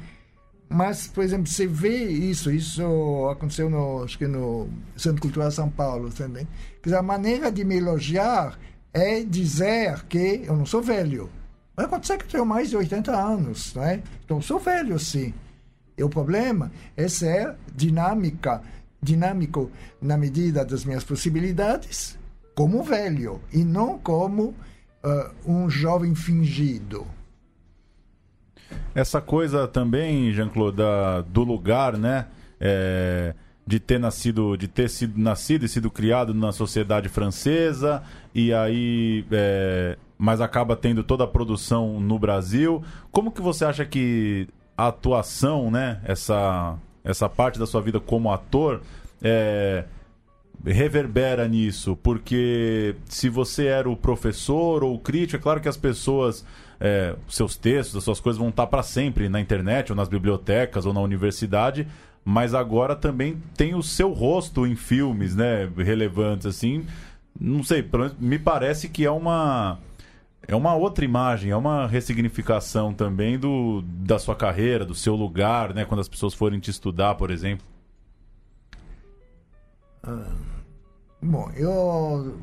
G: Mas, por exemplo, você vê isso, isso aconteceu no, acho que no Centro Cultural São Paulo também. Dizer, a maneira de me elogiar é dizer que eu não sou velho. Mas acontece que eu tenho mais de 80 anos, não é? Então, eu sou velho, sim. E o problema é ser dinâmica, dinâmico na medida das minhas possibilidades, como velho, e não como uh, um jovem fingido.
C: Essa coisa também, Jean-Claude, do lugar, né? É, de ter nascido, de ter sido nascido e sido criado na sociedade francesa e aí, é, mas acaba tendo toda a produção no Brasil. Como que você acha que a atuação, né? Essa essa parte da sua vida como ator é, reverbera nisso? Porque se você era o professor ou o crítico, é claro que as pessoas é, seus textos, as suas coisas vão estar para sempre na internet, ou nas bibliotecas, ou na universidade, mas agora também tem o seu rosto em filmes, né, relevantes, assim. Não sei, me parece que é uma é uma outra imagem, é uma ressignificação também do, da sua carreira, do seu lugar, né? Quando as pessoas forem te estudar, por exemplo.
G: Ah, bom, eu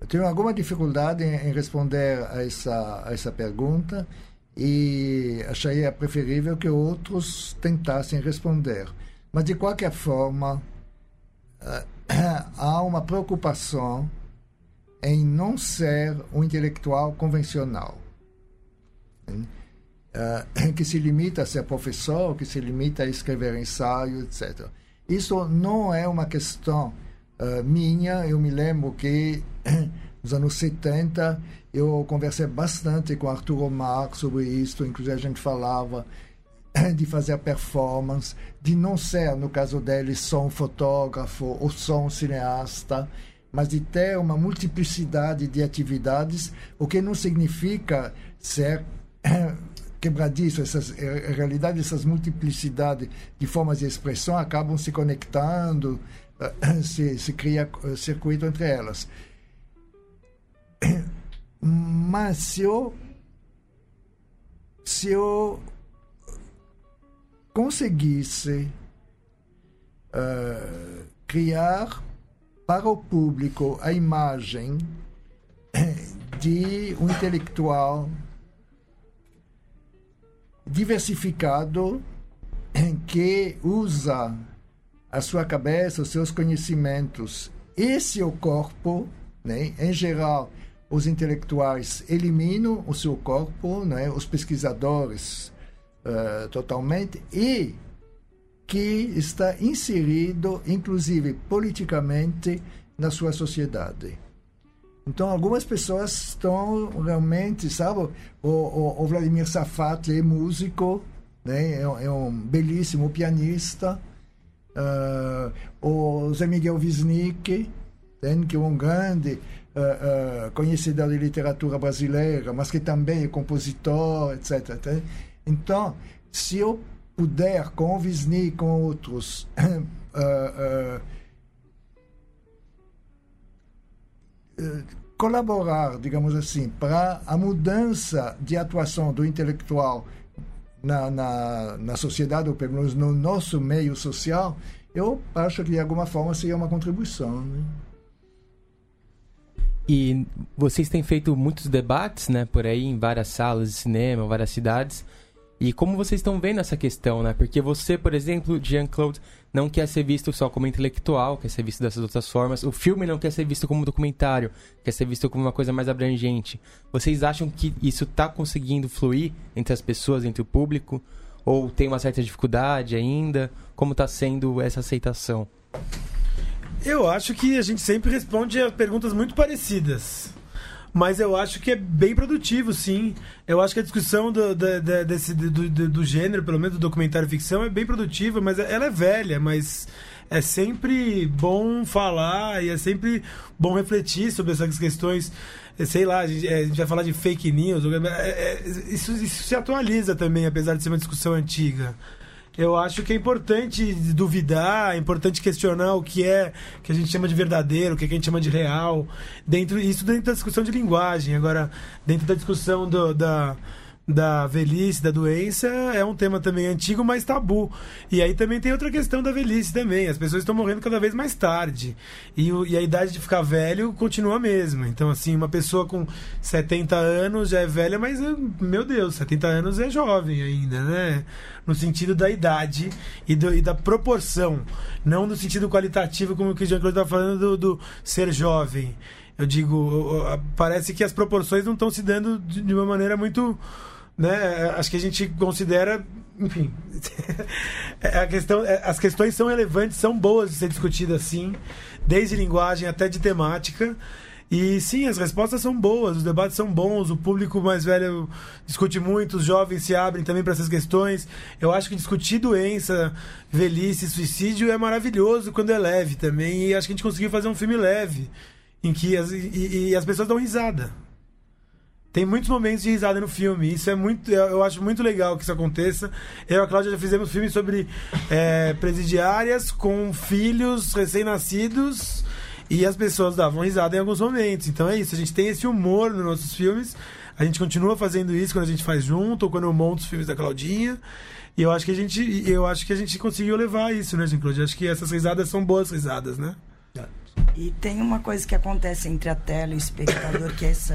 G: eu tenho alguma dificuldade em, responder a essa, a essa pergunta e acharia preferível que outros tentassem responder. Mas, de qualquer forma, há uma preocupação em não ser um intelectual convencional, que se limita a ser professor, que se limita a escrever ensaio, etc. Isso não é uma questão uh, minha. Eu me lembro que nos anos 70 eu conversei bastante com Arthur Omar sobre isso, inclusive a gente falava de fazer performance, de não ser, no caso dele, só um fotógrafo ou só um cineasta, mas de ter uma multiplicidade de atividades, o que não significa ser quebradiço. Essas, em realidade, essas multiplicidades de formas de expressão acabam se conectando, se, se cria circuito entre elas. Mas se eu, se eu conseguisse uh, criar para o público a imagem de um intelectual diversificado que usa a sua cabeça, os seus conhecimentos e seu corpo, né? em geral, os intelectuais eliminam o seu corpo, né? os pesquisadores uh, totalmente, e que está inserido, inclusive politicamente, na sua sociedade. Então, algumas pessoas estão realmente, sabe, o, o, o Vladimir Safat é músico, né? é, é um belíssimo pianista, uh, o Zé Miguel Wisnik, que é um grande uh, uh, conhecedor de literatura brasileira, mas que também é compositor, etc. Então, se eu puder, com o Wisnik e com outros, colaborar, digamos assim, para a mudança de atuação do intelectual na, na, na sociedade, ou pelo menos no nosso meio social, eu acho que de alguma forma seria uma contribuição. Né?
D: E vocês têm feito muitos debates, né, por aí em várias salas de cinema, várias cidades. E como vocês estão vendo essa questão, né? Porque você, por exemplo, Jean-Claude, não quer ser visto só como intelectual, quer ser visto dessas outras formas. O filme não quer ser visto como documentário, quer ser visto como uma coisa mais abrangente. Vocês acham que isso está conseguindo fluir entre as pessoas, entre o público? Ou tem uma certa dificuldade ainda? Como está sendo essa aceitação?
F: Eu acho que a gente sempre responde a perguntas muito parecidas. Mas eu acho que é bem produtivo, sim. Eu acho que a discussão do, do, desse, do, do, do gênero, pelo menos do documentário ficção, é bem produtiva, mas ela é velha, mas é sempre bom falar e é sempre bom refletir sobre essas questões. Sei lá, a gente, é, a gente vai falar de fake news. É, é, isso, isso se atualiza também, apesar de ser uma discussão antiga eu acho que é importante duvidar, é importante questionar o que é que a gente chama de verdadeiro, o que, é que a gente chama de real. Dentro, isso dentro da discussão de linguagem. Agora, dentro da discussão do, da, da velhice, da doença, é um tema também antigo, mas tabu. E aí também tem outra questão da velhice também. As pessoas estão morrendo cada vez mais tarde. E, e a idade de ficar velho continua a mesma. Então, assim, uma pessoa com 70 anos já é velha, mas, meu Deus, 70 anos é jovem ainda, né? No sentido da idade e, do, e da proporção. Não no sentido qualitativo, como o que o Jean-Claude está falando, do, do ser jovem. Eu digo, parece que as proporções não estão se dando de uma maneira muito né? Acho que a gente considera, enfim, é, a questão, é, as questões são relevantes, são boas de ser discutidas assim, desde linguagem até de temática. E sim, as respostas são boas, os debates são bons, o público mais velho discute muito, os jovens se abrem também para essas questões. Eu acho que discutir doença, velhice, suicídio é maravilhoso quando é leve também. E acho que a gente conseguiu fazer um filme leve, em que as, e, e as pessoas dão risada. Tem muitos momentos de risada no filme. Isso é muito. Eu acho muito legal que isso aconteça. Eu e a Cláudia já fizemos filmes sobre é, presidiárias com filhos recém-nascidos e as pessoas davam risada em alguns momentos. Então é isso. A gente tem esse humor nos nossos filmes. A gente continua fazendo isso quando a gente faz junto ou quando eu monto os filmes da Claudinha. E eu acho que a gente, eu acho que a gente conseguiu levar isso, né, gente? Acho que essas risadas são boas risadas, né?
E: E tem uma coisa que acontece entre a tela e o espectador, que é esse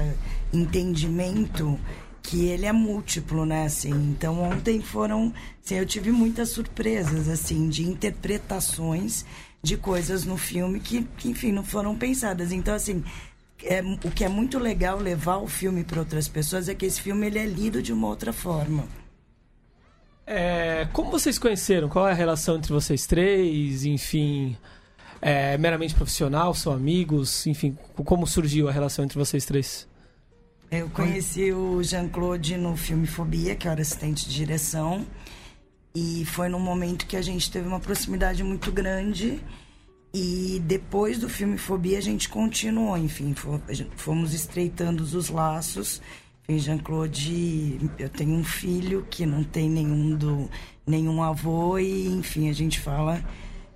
E: entendimento que ele é múltiplo, né, assim. Então, ontem foram, assim, eu tive muitas surpresas, assim, de interpretações de coisas no filme que, que enfim, não foram pensadas. Então, assim, é, o que é muito legal levar o filme para outras pessoas é que esse filme ele é lido de uma outra forma.
B: É, como vocês conheceram? Qual é a relação entre vocês três? Enfim, é meramente profissional? São amigos? Enfim, como surgiu a relação entre vocês três?
E: Eu conheci o Jean-Claude no filme Fobia, que era assistente de direção. E foi num momento que a gente teve uma proximidade muito grande. E depois do filme Fobia, a gente continuou, enfim, fomos estreitando os laços. Jean-Claude, eu tenho um filho que não tem nenhum, do, nenhum avô, e enfim, a gente fala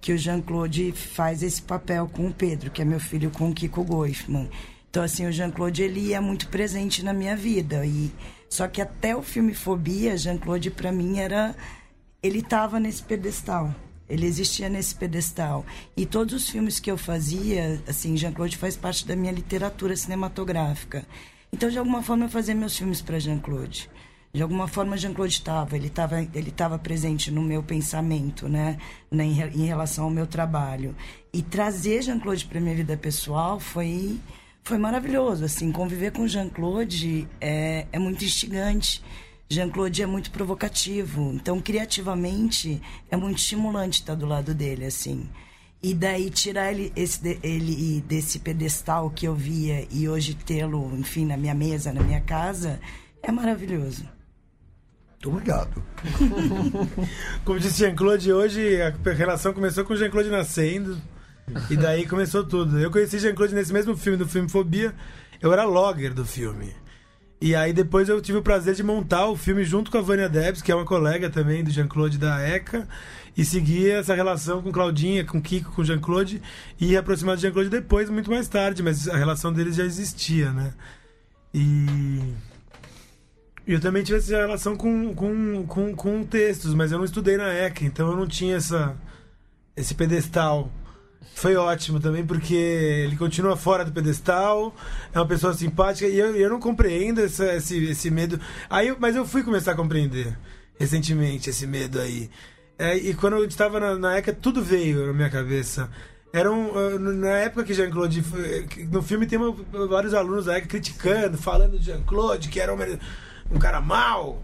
E: que o Jean-Claude faz esse papel com o Pedro, que é meu filho com o Kiko Goifman. Então, assim, o Jean-Claude, ele é muito presente na minha vida. E Só que até o filme Fobia, Jean-Claude, para mim, era... Ele estava nesse pedestal. Ele existia nesse pedestal. E todos os filmes que eu fazia, assim, Jean-Claude faz parte da minha literatura cinematográfica. Então, de alguma forma, eu fazia meus filmes para Jean-Claude de alguma forma Jean-Claude estava, ele estava ele estava presente no meu pensamento, né, né em, em relação ao meu trabalho. E trazer Jean-Claude para minha vida pessoal foi foi maravilhoso, assim, conviver com Jean-Claude é, é muito instigante. Jean-Claude é muito provocativo, então criativamente é muito estimulante estar do lado dele, assim. E daí tirar ele, esse, ele desse pedestal que eu via e hoje tê-lo, enfim, na minha mesa, na minha casa, é maravilhoso.
G: Muito obrigado.
F: Como disse Jean-Claude, hoje a relação começou com o Jean-Claude nascendo. E daí começou tudo. Eu conheci Jean-Claude nesse mesmo filme, do filme Fobia. Eu era logger do filme. E aí depois eu tive o prazer de montar o filme junto com a Vânia Debs, que é uma colega também do Jean-Claude da ECA, e seguir essa relação com Claudinha, com Kiko, com Jean-Claude, e aproximar de Jean-Claude depois, muito mais tarde, mas a relação deles já existia, né? E eu também tive essa relação com, com, com, com textos, mas eu não estudei na ECA, então eu não tinha essa, esse pedestal. Foi ótimo também, porque ele continua fora do pedestal, é uma pessoa simpática, e eu, eu não compreendo essa, esse, esse medo. Aí, mas eu fui começar a compreender recentemente esse medo aí. É, e quando eu estava na, na ECA, tudo veio na minha cabeça. Era um, ah, na época que Jean-Claude. que No filme tem vários alunos da ECA criticando, falando de Jean-Claude, que era um, um cara mau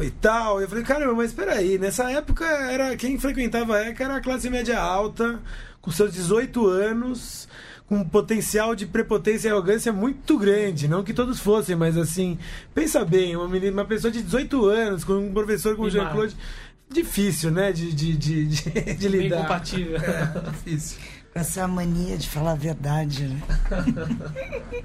F: e tal. Eu falei, caramba, mas espera aí, nessa época era quem frequentava a ECA era a classe média alta, com seus 18 anos, com um potencial de prepotência e arrogância muito grande. Não que todos fossem, mas assim, pensa bem, uma, menina, uma pessoa de 18 anos, com um professor como. Jean-Claude. Difícil, né? De, de, de, de, de
B: Bem
F: lidar.
B: compatível.
F: É, difícil.
E: Com essa mania de falar a verdade, né?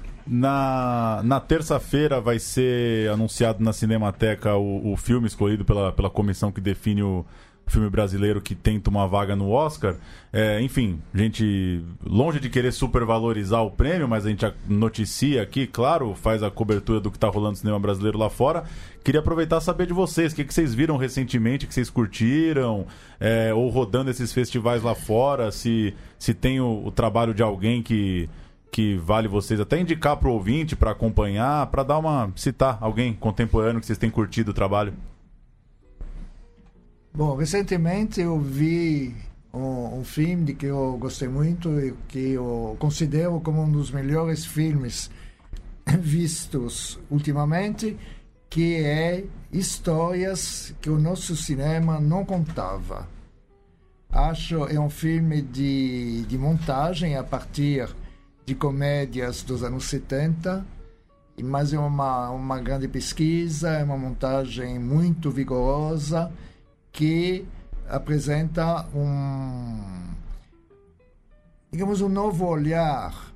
C: Na, na terça-feira vai ser anunciado na Cinemateca o, o filme escolhido pela, pela comissão que define o filme brasileiro que tenta uma vaga no Oscar. É, enfim, gente, longe de querer supervalorizar o prêmio, mas a gente noticia aqui, claro, faz a cobertura do que está rolando no cinema brasileiro lá fora. Queria aproveitar saber de vocês, o que, que vocês viram recentemente, que vocês curtiram, é, ou rodando esses festivais lá fora, se, se tem o, o trabalho de alguém que que vale vocês até indicar pro ouvinte para acompanhar, para dar uma citar alguém contemporâneo que vocês têm curtido o trabalho.
G: Bom, recentemente eu vi um, um filme que eu gostei muito e que eu considero como um dos melhores filmes vistos ultimamente, que é Histórias que o nosso cinema não contava. Acho é um filme de, de montagem a partir de comédias dos anos 70, e- mas é uma, uma grande pesquisa, é uma montagem muito vigorosa que apresenta um, digamos, um novo olhar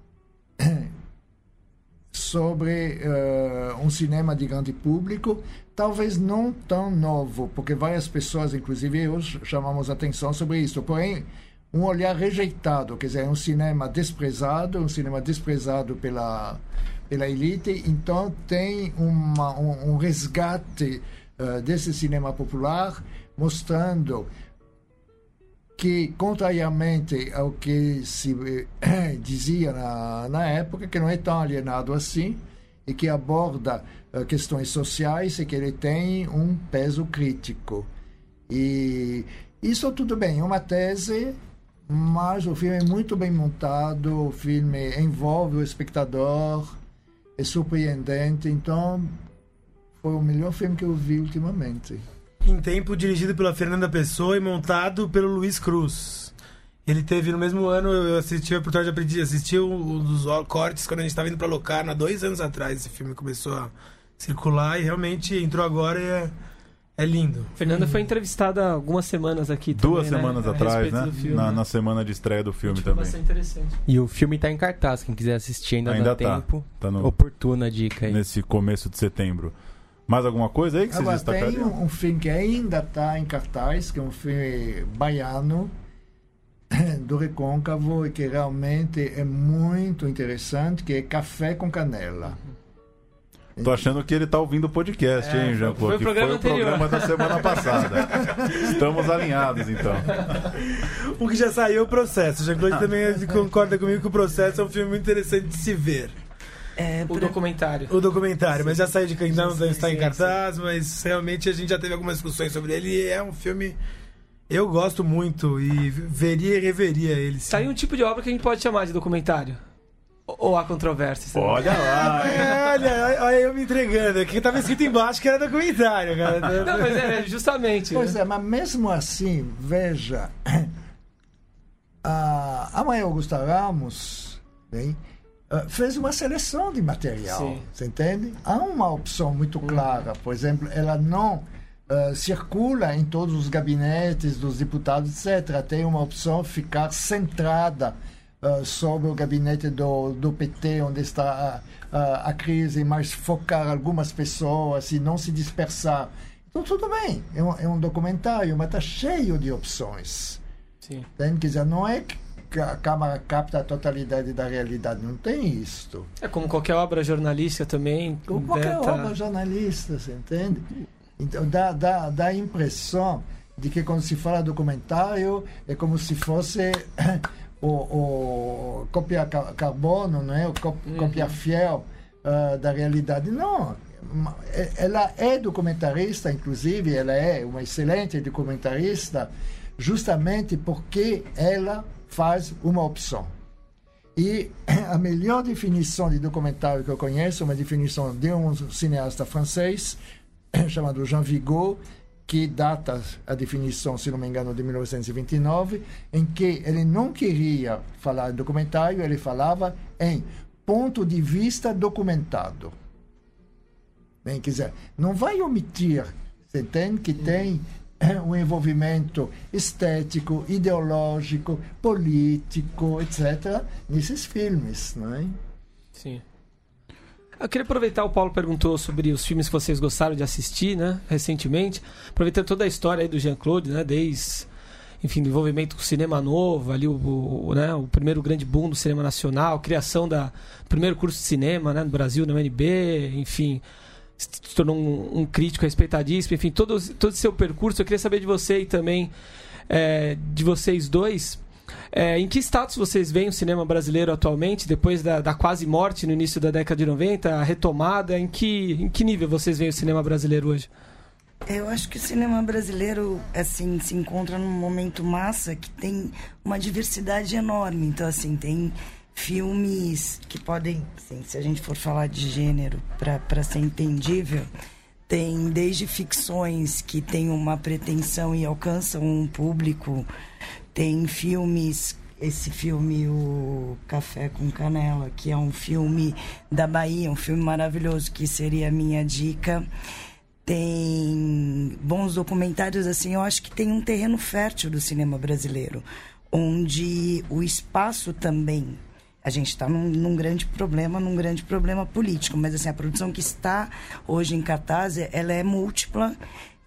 G: sobre eh, um cinema de grande público, talvez não tão novo, porque várias pessoas, inclusive eu, ch- chamamos atenção sobre isso, porém um olhar rejeitado, quer dizer, um cinema desprezado, um cinema desprezado pela pela elite, então tem uma, um, um resgate eh, desse cinema popular, mostrando que, contrariamente ao que se eh, dizia na, na época, que não é tão alienado assim e que aborda eh, questões sociais e que ele tem um peso crítico. E isso tudo bem, é uma tese, mas o filme é muito bem montado, o filme envolve o espectador, é surpreendente, então foi o melhor filme que eu vi ultimamente.
F: Em tempo, dirigido pela Fernanda Pessoa e montado pelo Luiz Cruz. Ele teve no mesmo ano, eu assisti a oportunidade de aprendi- assistir um dos cortes quando a gente estava indo para Locarno, há dois anos atrás. Esse filme começou a circular e realmente entrou agora e é, é lindo.
B: Fernanda foi entrevistada há algumas semanas aqui
C: Duas
B: também, né?
C: semanas
B: A
C: atrás, né? Na, na semana de estreia do filme
B: Foi
C: também.
B: bastante interessante.
D: E o filme tá em cartaz, quem quiser assistir ainda,
C: Ainda
D: dá
C: tá.
D: tempo.
C: Tá no,
D: Oportuna dica aí.
C: nesse começo de setembro. Mais alguma coisa aí que vocês
G: tem
C: destacariam?
G: um, um filme que ainda está em cartaz, que é um filme baiano, do Recôncavo, e que realmente é muito interessante, que é Café com Canela.
C: Tô achando que ele tá ouvindo o podcast,
B: É,
C: hein, Jean
B: foi o programa
C: foi o programa da semana passada. Estamos alinhados, então.
F: O que já saiu é o processo. O Jean-Claude também concorda comigo que o processo é um filme muito interessante de se ver.
E: É,
B: O
E: pra-
B: documentário.
F: O documentário, mas já saiu de ainda não
B: Sim, sim,
F: está em
B: sim,
F: cartaz, mas realmente a gente já teve algumas discussões sobre ele e é um filme. Eu gosto muito e veria e reveria ele. sim.
B: Tá aí um tipo de obra que a gente pode chamar de documentário. Ou há controvérsias? né?
C: Olha lá.
F: É, olha, olha eu me entregando. Aqui tava escrito embaixo que era documentário, cara.
B: Não, mas é justamente.
G: Pois
B: né?
G: é, mas mesmo assim, veja, a, a Maria Augusta Ramos bem, eh, fez uma seleção de material,
B: Sim.
G: você entende? Há uma opção muito clara, por exemplo, ela não eh, circula em todos os gabinetes dos deputados, etc. Tem uma opção ficar centrada uh, sobre o gabinete do, do PT, onde está a, a, crise, mas focar algumas pessoas e não se dispersar. Então, tudo bem, é um, é um documentário, mas está cheio de opções.
B: Sim.
G: Quer dizer, não é que a Câmara capta a totalidade da realidade, não tem isto.
B: É como qualquer obra jornalística também.
G: Como qualquer obra jornalista, você entende? Então, dá, dá, dá a impressão de que quando se fala documentário é como se fosse o, o carbono, não é? O cópia uhum. fiel uh, da realidade. Não, é, ela é documentarista, inclusive, ela é uma excelente documentarista, justamente porque ela faz uma opção. E a melhor definição de documentário que eu conheço, uma definição de um cineasta francês, chamado Jean Vigo, que data a definição, se não me engano, de 1929, em que ele não queria falar em documentário, ele falava em ponto de vista documentado. Bem, quer dizer, não vai omitir, você tem que tem um envolvimento estético, ideológico, político, etc., nesses filmes, não é?
B: Sim. Eu queria aproveitar, o Paulo perguntou sobre os filmes que vocês gostaram de assistir, né, recentemente. Aproveitando toda a história aí do Jean-Claude, né, desde, enfim, do envolvimento com o cinema novo, ali o, o, né, o primeiro grande boom do cinema nacional, criação da primeiro curso de cinema, né, no Brasil, na UNB, enfim, se tornou um, um crítico respeitadíssimo, enfim, todo, todo o seu percurso. Eu queria saber de você e também é, de vocês dois é, em que status vocês veem o cinema brasileiro atualmente, depois da, da, quase morte no início da década de 90, a retomada? Em que, em que nível vocês veem o cinema brasileiro hoje?
E: Eu acho que o cinema brasileiro assim se encontra num momento massa que tem uma diversidade enorme. Então assim tem filmes que podem, assim, se a gente for falar de gênero para ser entendível, tem desde ficções que têm uma pretensão e alcançam um público tem filmes, esse filme, o Café com Canela, que é um filme da Bahia, um filme maravilhoso, que seria a minha dica. Tem bons documentários, assim, eu acho que tem um terreno fértil do cinema brasileiro, onde o espaço também a gente está num, num, grande problema, num grande problema político, mas assim a produção que está hoje em cartaz, ela é múltipla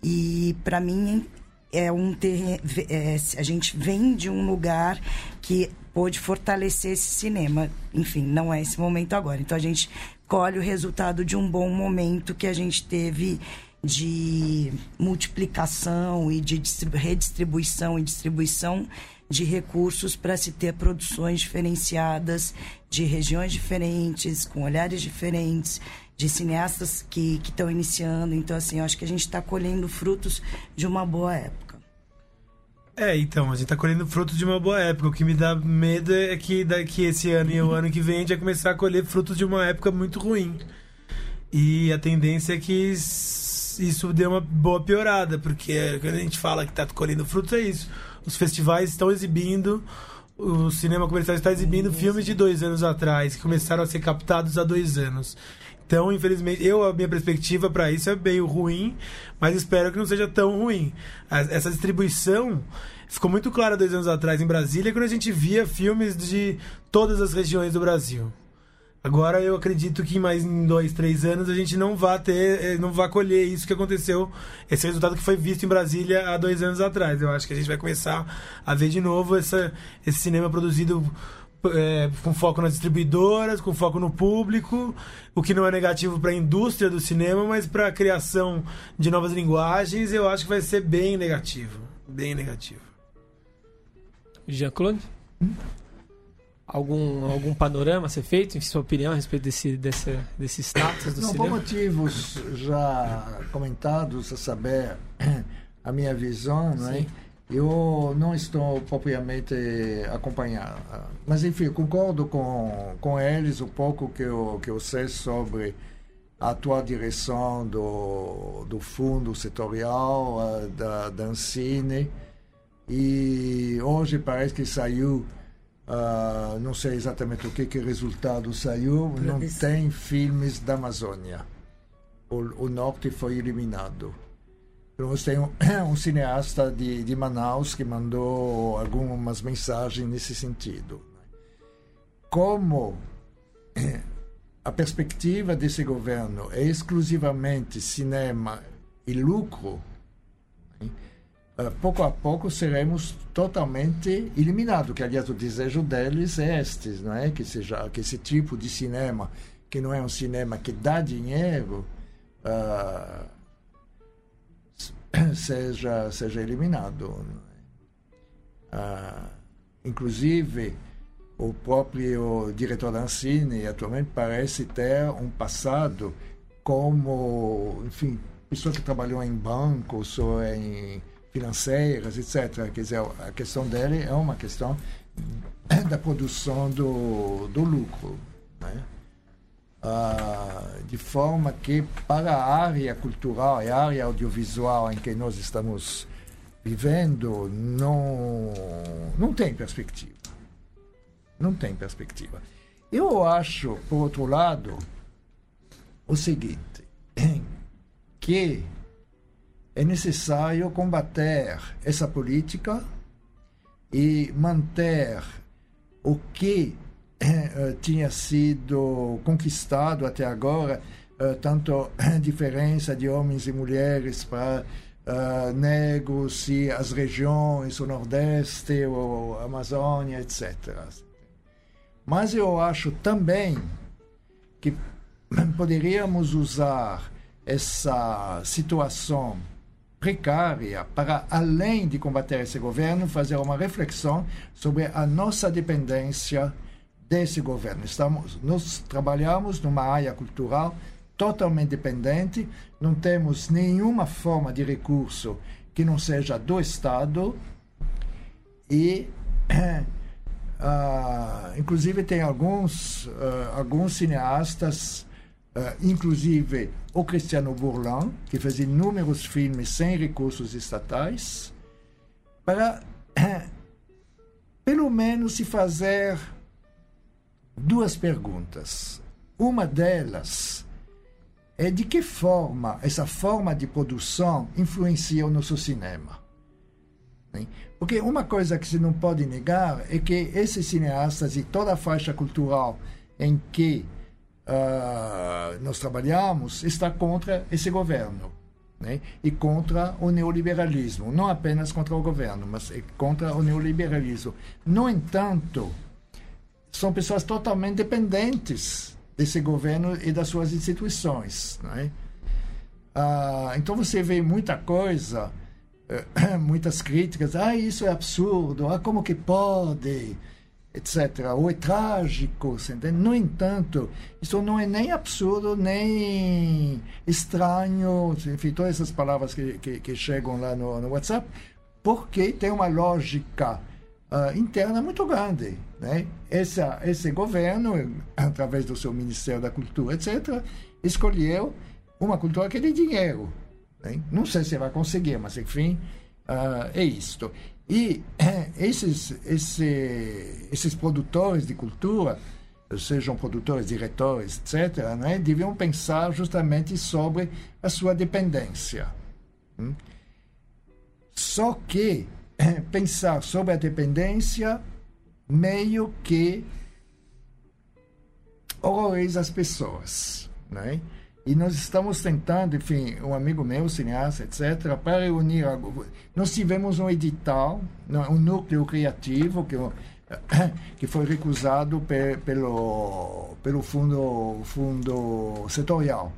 E: e para mim é um ter, é, a gente vem de um lugar que pôde fortalecer esse cinema. Enfim, não é esse momento agora. Então a gente colhe o resultado de um bom momento que a gente teve de multiplicação e de redistribuição e distribuição de recursos para se ter produções diferenciadas de regiões diferentes, com olhares diferentes, de cineastas que estão iniciando. Então, assim, acho que a gente está colhendo frutos de uma boa época.
F: É, então, a gente está colhendo frutos de uma boa época. O que me dá medo é que daqui esse ano e o ano que vem a gente vai começar a colher frutos de uma época muito ruim. E a tendência é que isso dê uma boa piorada, porque quando a gente fala que está colhendo frutos, é isso. Os festivais estão exibindo o cinema comercial está exibindo filmes de dois anos atrás, que começaram a ser captados há dois anos. Então, infelizmente, eu a minha perspectiva para isso é meio ruim, mas espero que não seja tão ruim. Essa distribuição ficou muito clara dois anos atrás em Brasília, quando a gente via filmes de todas as regiões do Brasil. Agora eu acredito que em mais em dois, três anos a gente não vai ter, eh, não vai colher isso que aconteceu, esse resultado que foi visto em Brasília há dois anos atrás. Eu acho que a gente vai começar a ver de novo essa, esse cinema produzido é, com foco nas distribuidoras, com foco no público, o que não é negativo para a indústria do cinema, mas para a criação de novas linguagens, eu acho que vai ser bem negativo. Bem negativo.
B: Jean-Claude? Algum, algum panorama a ser feito, em sua opinião, a respeito desse, desse, desse status do
G: não,
B: cinema?
G: Por motivos já comentados, a saber a minha visão, não é? Eu não estou propriamente acompanhando. Mas, enfim, concordo com, com eles um pouco que eu, que eu sei sobre a atual direção do, do fundo setorial, da, da Ancine. E hoje parece que saiu, uh, não sei exatamente o que, que resultado saiu, não tem filmes da Amazônia. O, o norte foi eliminado. Nós temos um cineasta de, de Manaus que mandou algumas mensagens nesse sentido. como eh, a perspectiva desse governo é exclusivamente cinema e lucro, pouco a pouco seremos totalmente eliminados. Que aliás o desejo deles é este, não é? Que seja que esse tipo de cinema que não é um cinema que dá dinheiro uh, seja seja eliminado. Uh, inclusive o próprio diretor Ancine atualmente parece ter um passado como, enfim, pessoa que trabalhou em bancos ou em financeiras, etc. Quer dizer, a questão dele é uma questão da produção do, do lucro. Né? Ah, de forma que, para a área cultural e a área audiovisual em que nós estamos vivendo, não, não tem perspectiva. Não tem perspectiva. Eu acho, por outro lado, o seguinte, que é necessário combater essa política e manter o que eh, tinha sido conquistado até agora, eh, tanto diferença de homens e mulheres para uh, negros e as regiões, o Nordeste, o Amazônia, etc. Mas eu acho também que poderíamos usar essa situação precária para, além de combater esse governo, fazer uma reflexão sobre a nossa dependência desse governo. Estamos, nós trabalhamos numa área cultural totalmente dependente, não temos nenhuma forma de recurso que não seja do Estado e uh, inclusive tem alguns uh, alguns cineastas Uh, inclusive o Cristiano Bourlan, que fez inúmeros filmes sem recursos estatais, para pelo menos se fazer duas perguntas. Uma delas é de que forma essa forma de produção influencia o nosso cinema. Porque uma coisa que se não pode negar é que esses cineastas e toda a faixa cultural em que uh, nós trabalhamos está contra esse governo. Né? E contra o neoliberalismo. Não apenas contra o governo, mas é contra o neoliberalismo. No entanto, são pessoas totalmente dependentes desse governo e das suas instituições. Né? Uh, então você vê muita coisa, uh, muitas críticas. Ah, isso é absurdo. Ah, como que pode? Etc. Ou é trágico, entende? No entanto, isso não é nem absurdo, nem estranho, enfim, todas essas palavras que, que, que chegam lá no, no, WhatsApp, porque tem uma lógica uh, interna muito grande. Né? Esse, esse governo, através do seu Ministério da Cultura, etc., escolheu uma cultura que dê dinheiro. Né? Não sei se vai conseguir, mas enfim, uh, é isto. E esses, esse, esses produtores de cultura, sejam produtores, diretores, etc., né, deviam pensar justamente sobre a sua dependência. Hum? Só que pensar sobre a dependência meio que horroriza as pessoas. Né? E nós estamos tentando, enfim, um amigo meu, cineasta, etc., para reunir. Nós tivemos um edital, um núcleo criativo que, que foi recusado pe, pelo, pelo fundo, fundo setorial.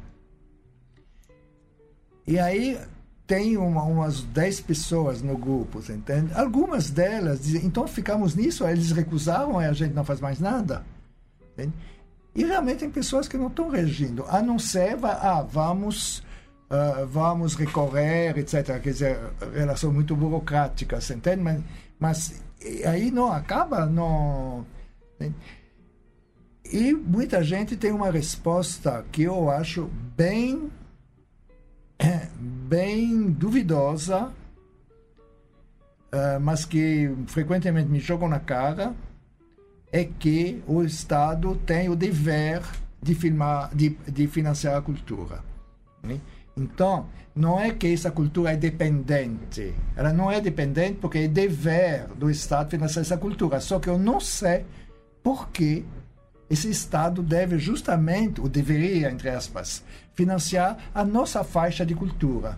G: E aí tem uma, umas 10 pessoas no grupo, entende? Algumas delas dizem, então ficamos nisso, eles recusaram e a gente não faz mais nada. Entende? E realmente tem pessoas que não estão reagindo, a não ser, ah, vamos, uh, vamos recorrer, etc. Quer dizer, relação muito burocrática, você entende? Mas, mas aí não acaba, não. Né? E muita gente tem uma resposta que eu acho bem, bem duvidosa, uh, mas que frequentemente me jogam na cara é que o Estado tem o dever de, filmar, de, de financiar a cultura. Né? Então, não é que essa cultura é dependente. Ela não é dependente porque é dever do Estado financiar essa cultura. Só que eu não sei por que esse Estado deve justamente, ou deveria, entre aspas, financiar a nossa faixa de cultura.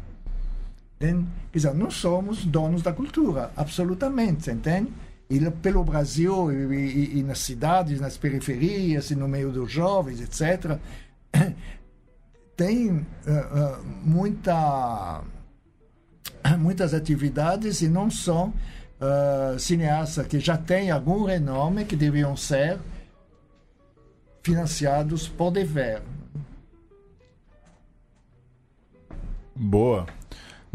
G: Entende? Quer dizer, não somos donos da cultura, absolutamente, entende? E pelo Brasil, e, e, e nas cidades, nas periferias, e no meio dos jovens, etc., tem uh, uh, muita, muitas atividades e não são uh, cineastas que já têm algum renome que deviam ser financiados por dever.
C: Boa.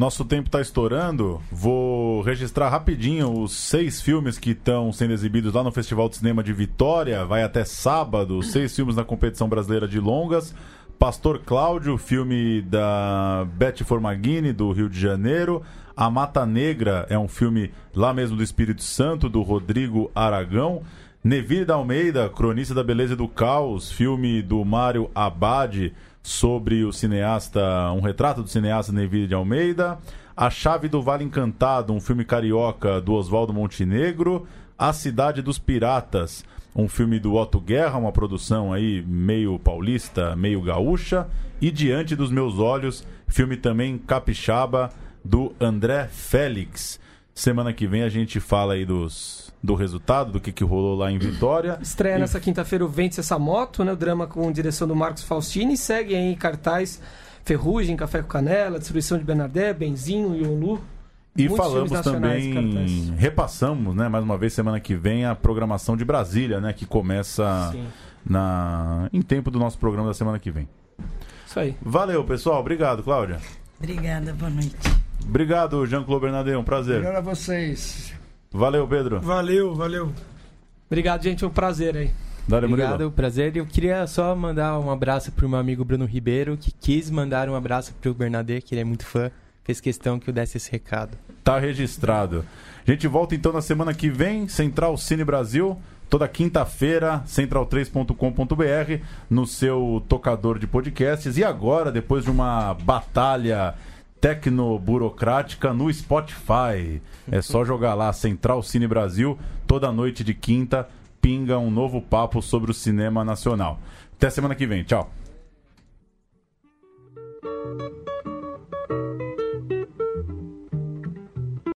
C: Nosso tempo está estourando. Vou registrar rapidinho os seis filmes que estão sendo exibidos lá no Festival de Cinema de Vitória. Vai até sábado. Seis filmes na competição brasileira de longas. Pastor Cláudio, filme da Beth Formaghini, do Rio de Janeiro. A Mata Negra é um filme lá mesmo do Espírito Santo, do Rodrigo Aragão. Neville da Almeida, Cronista da Beleza e do Caos, filme do Mário Abad sobre o cineasta, um retrato do cineasta Neville de Almeida. A Chave do Vale Encantado, um filme carioca do Oswaldo Montenegro. A Cidade dos Piratas, um filme do Otto Guerra, uma produção aí meio paulista, meio gaúcha. E Diante dos Meus Olhos, filme também capixaba do André Félix. Semana que vem a gente fala aí dos, do resultado, do que, que rolou lá em Vitória.
B: Estreia
C: E-
B: nessa quinta-feira o Vence Essa Moto, né? O drama com direção do Marcos Faustini. Segue aí em cartaz Ferrugem, Café com Canela, Destruição de Bernardé, Benzinho, Yonlu.
C: E
B: Muitos
C: falamos também,
B: cartaz.
C: repassamos, né, mais uma vez semana que vem a programação de Brasília, né, que começa
B: Sim.
C: na em tempo do nosso programa da semana que vem.
B: Isso aí.
C: Valeu, pessoal. Obrigado, Cláudia.
E: Obrigada, boa noite.
C: Obrigado, Jean-Claude Bernadette. Um prazer.
G: Melhor a vocês.
C: Valeu, Pedro.
F: Valeu, valeu.
B: Obrigado, gente. Um prazer aí.
C: Dale,
D: Obrigado,
C: Murilo.
D: prazer. Eu queria só mandar um abraço pro meu amigo Bruno Ribeiro, que quis mandar um abraço pro Bernadette, que ele é muito fã. Fez questão que eu desse esse recado.
C: Tá registrado. A gente volta então na semana que vem, Central Cine Brasil, toda quinta-feira, central3.com.br, no seu tocador de podcasts. E agora, depois de uma batalha tecnoburocrática no Spotify. É só jogar lá Central Cine Brasil, toda noite de quinta, pinga um novo papo sobre o cinema nacional. Até semana que vem, tchau.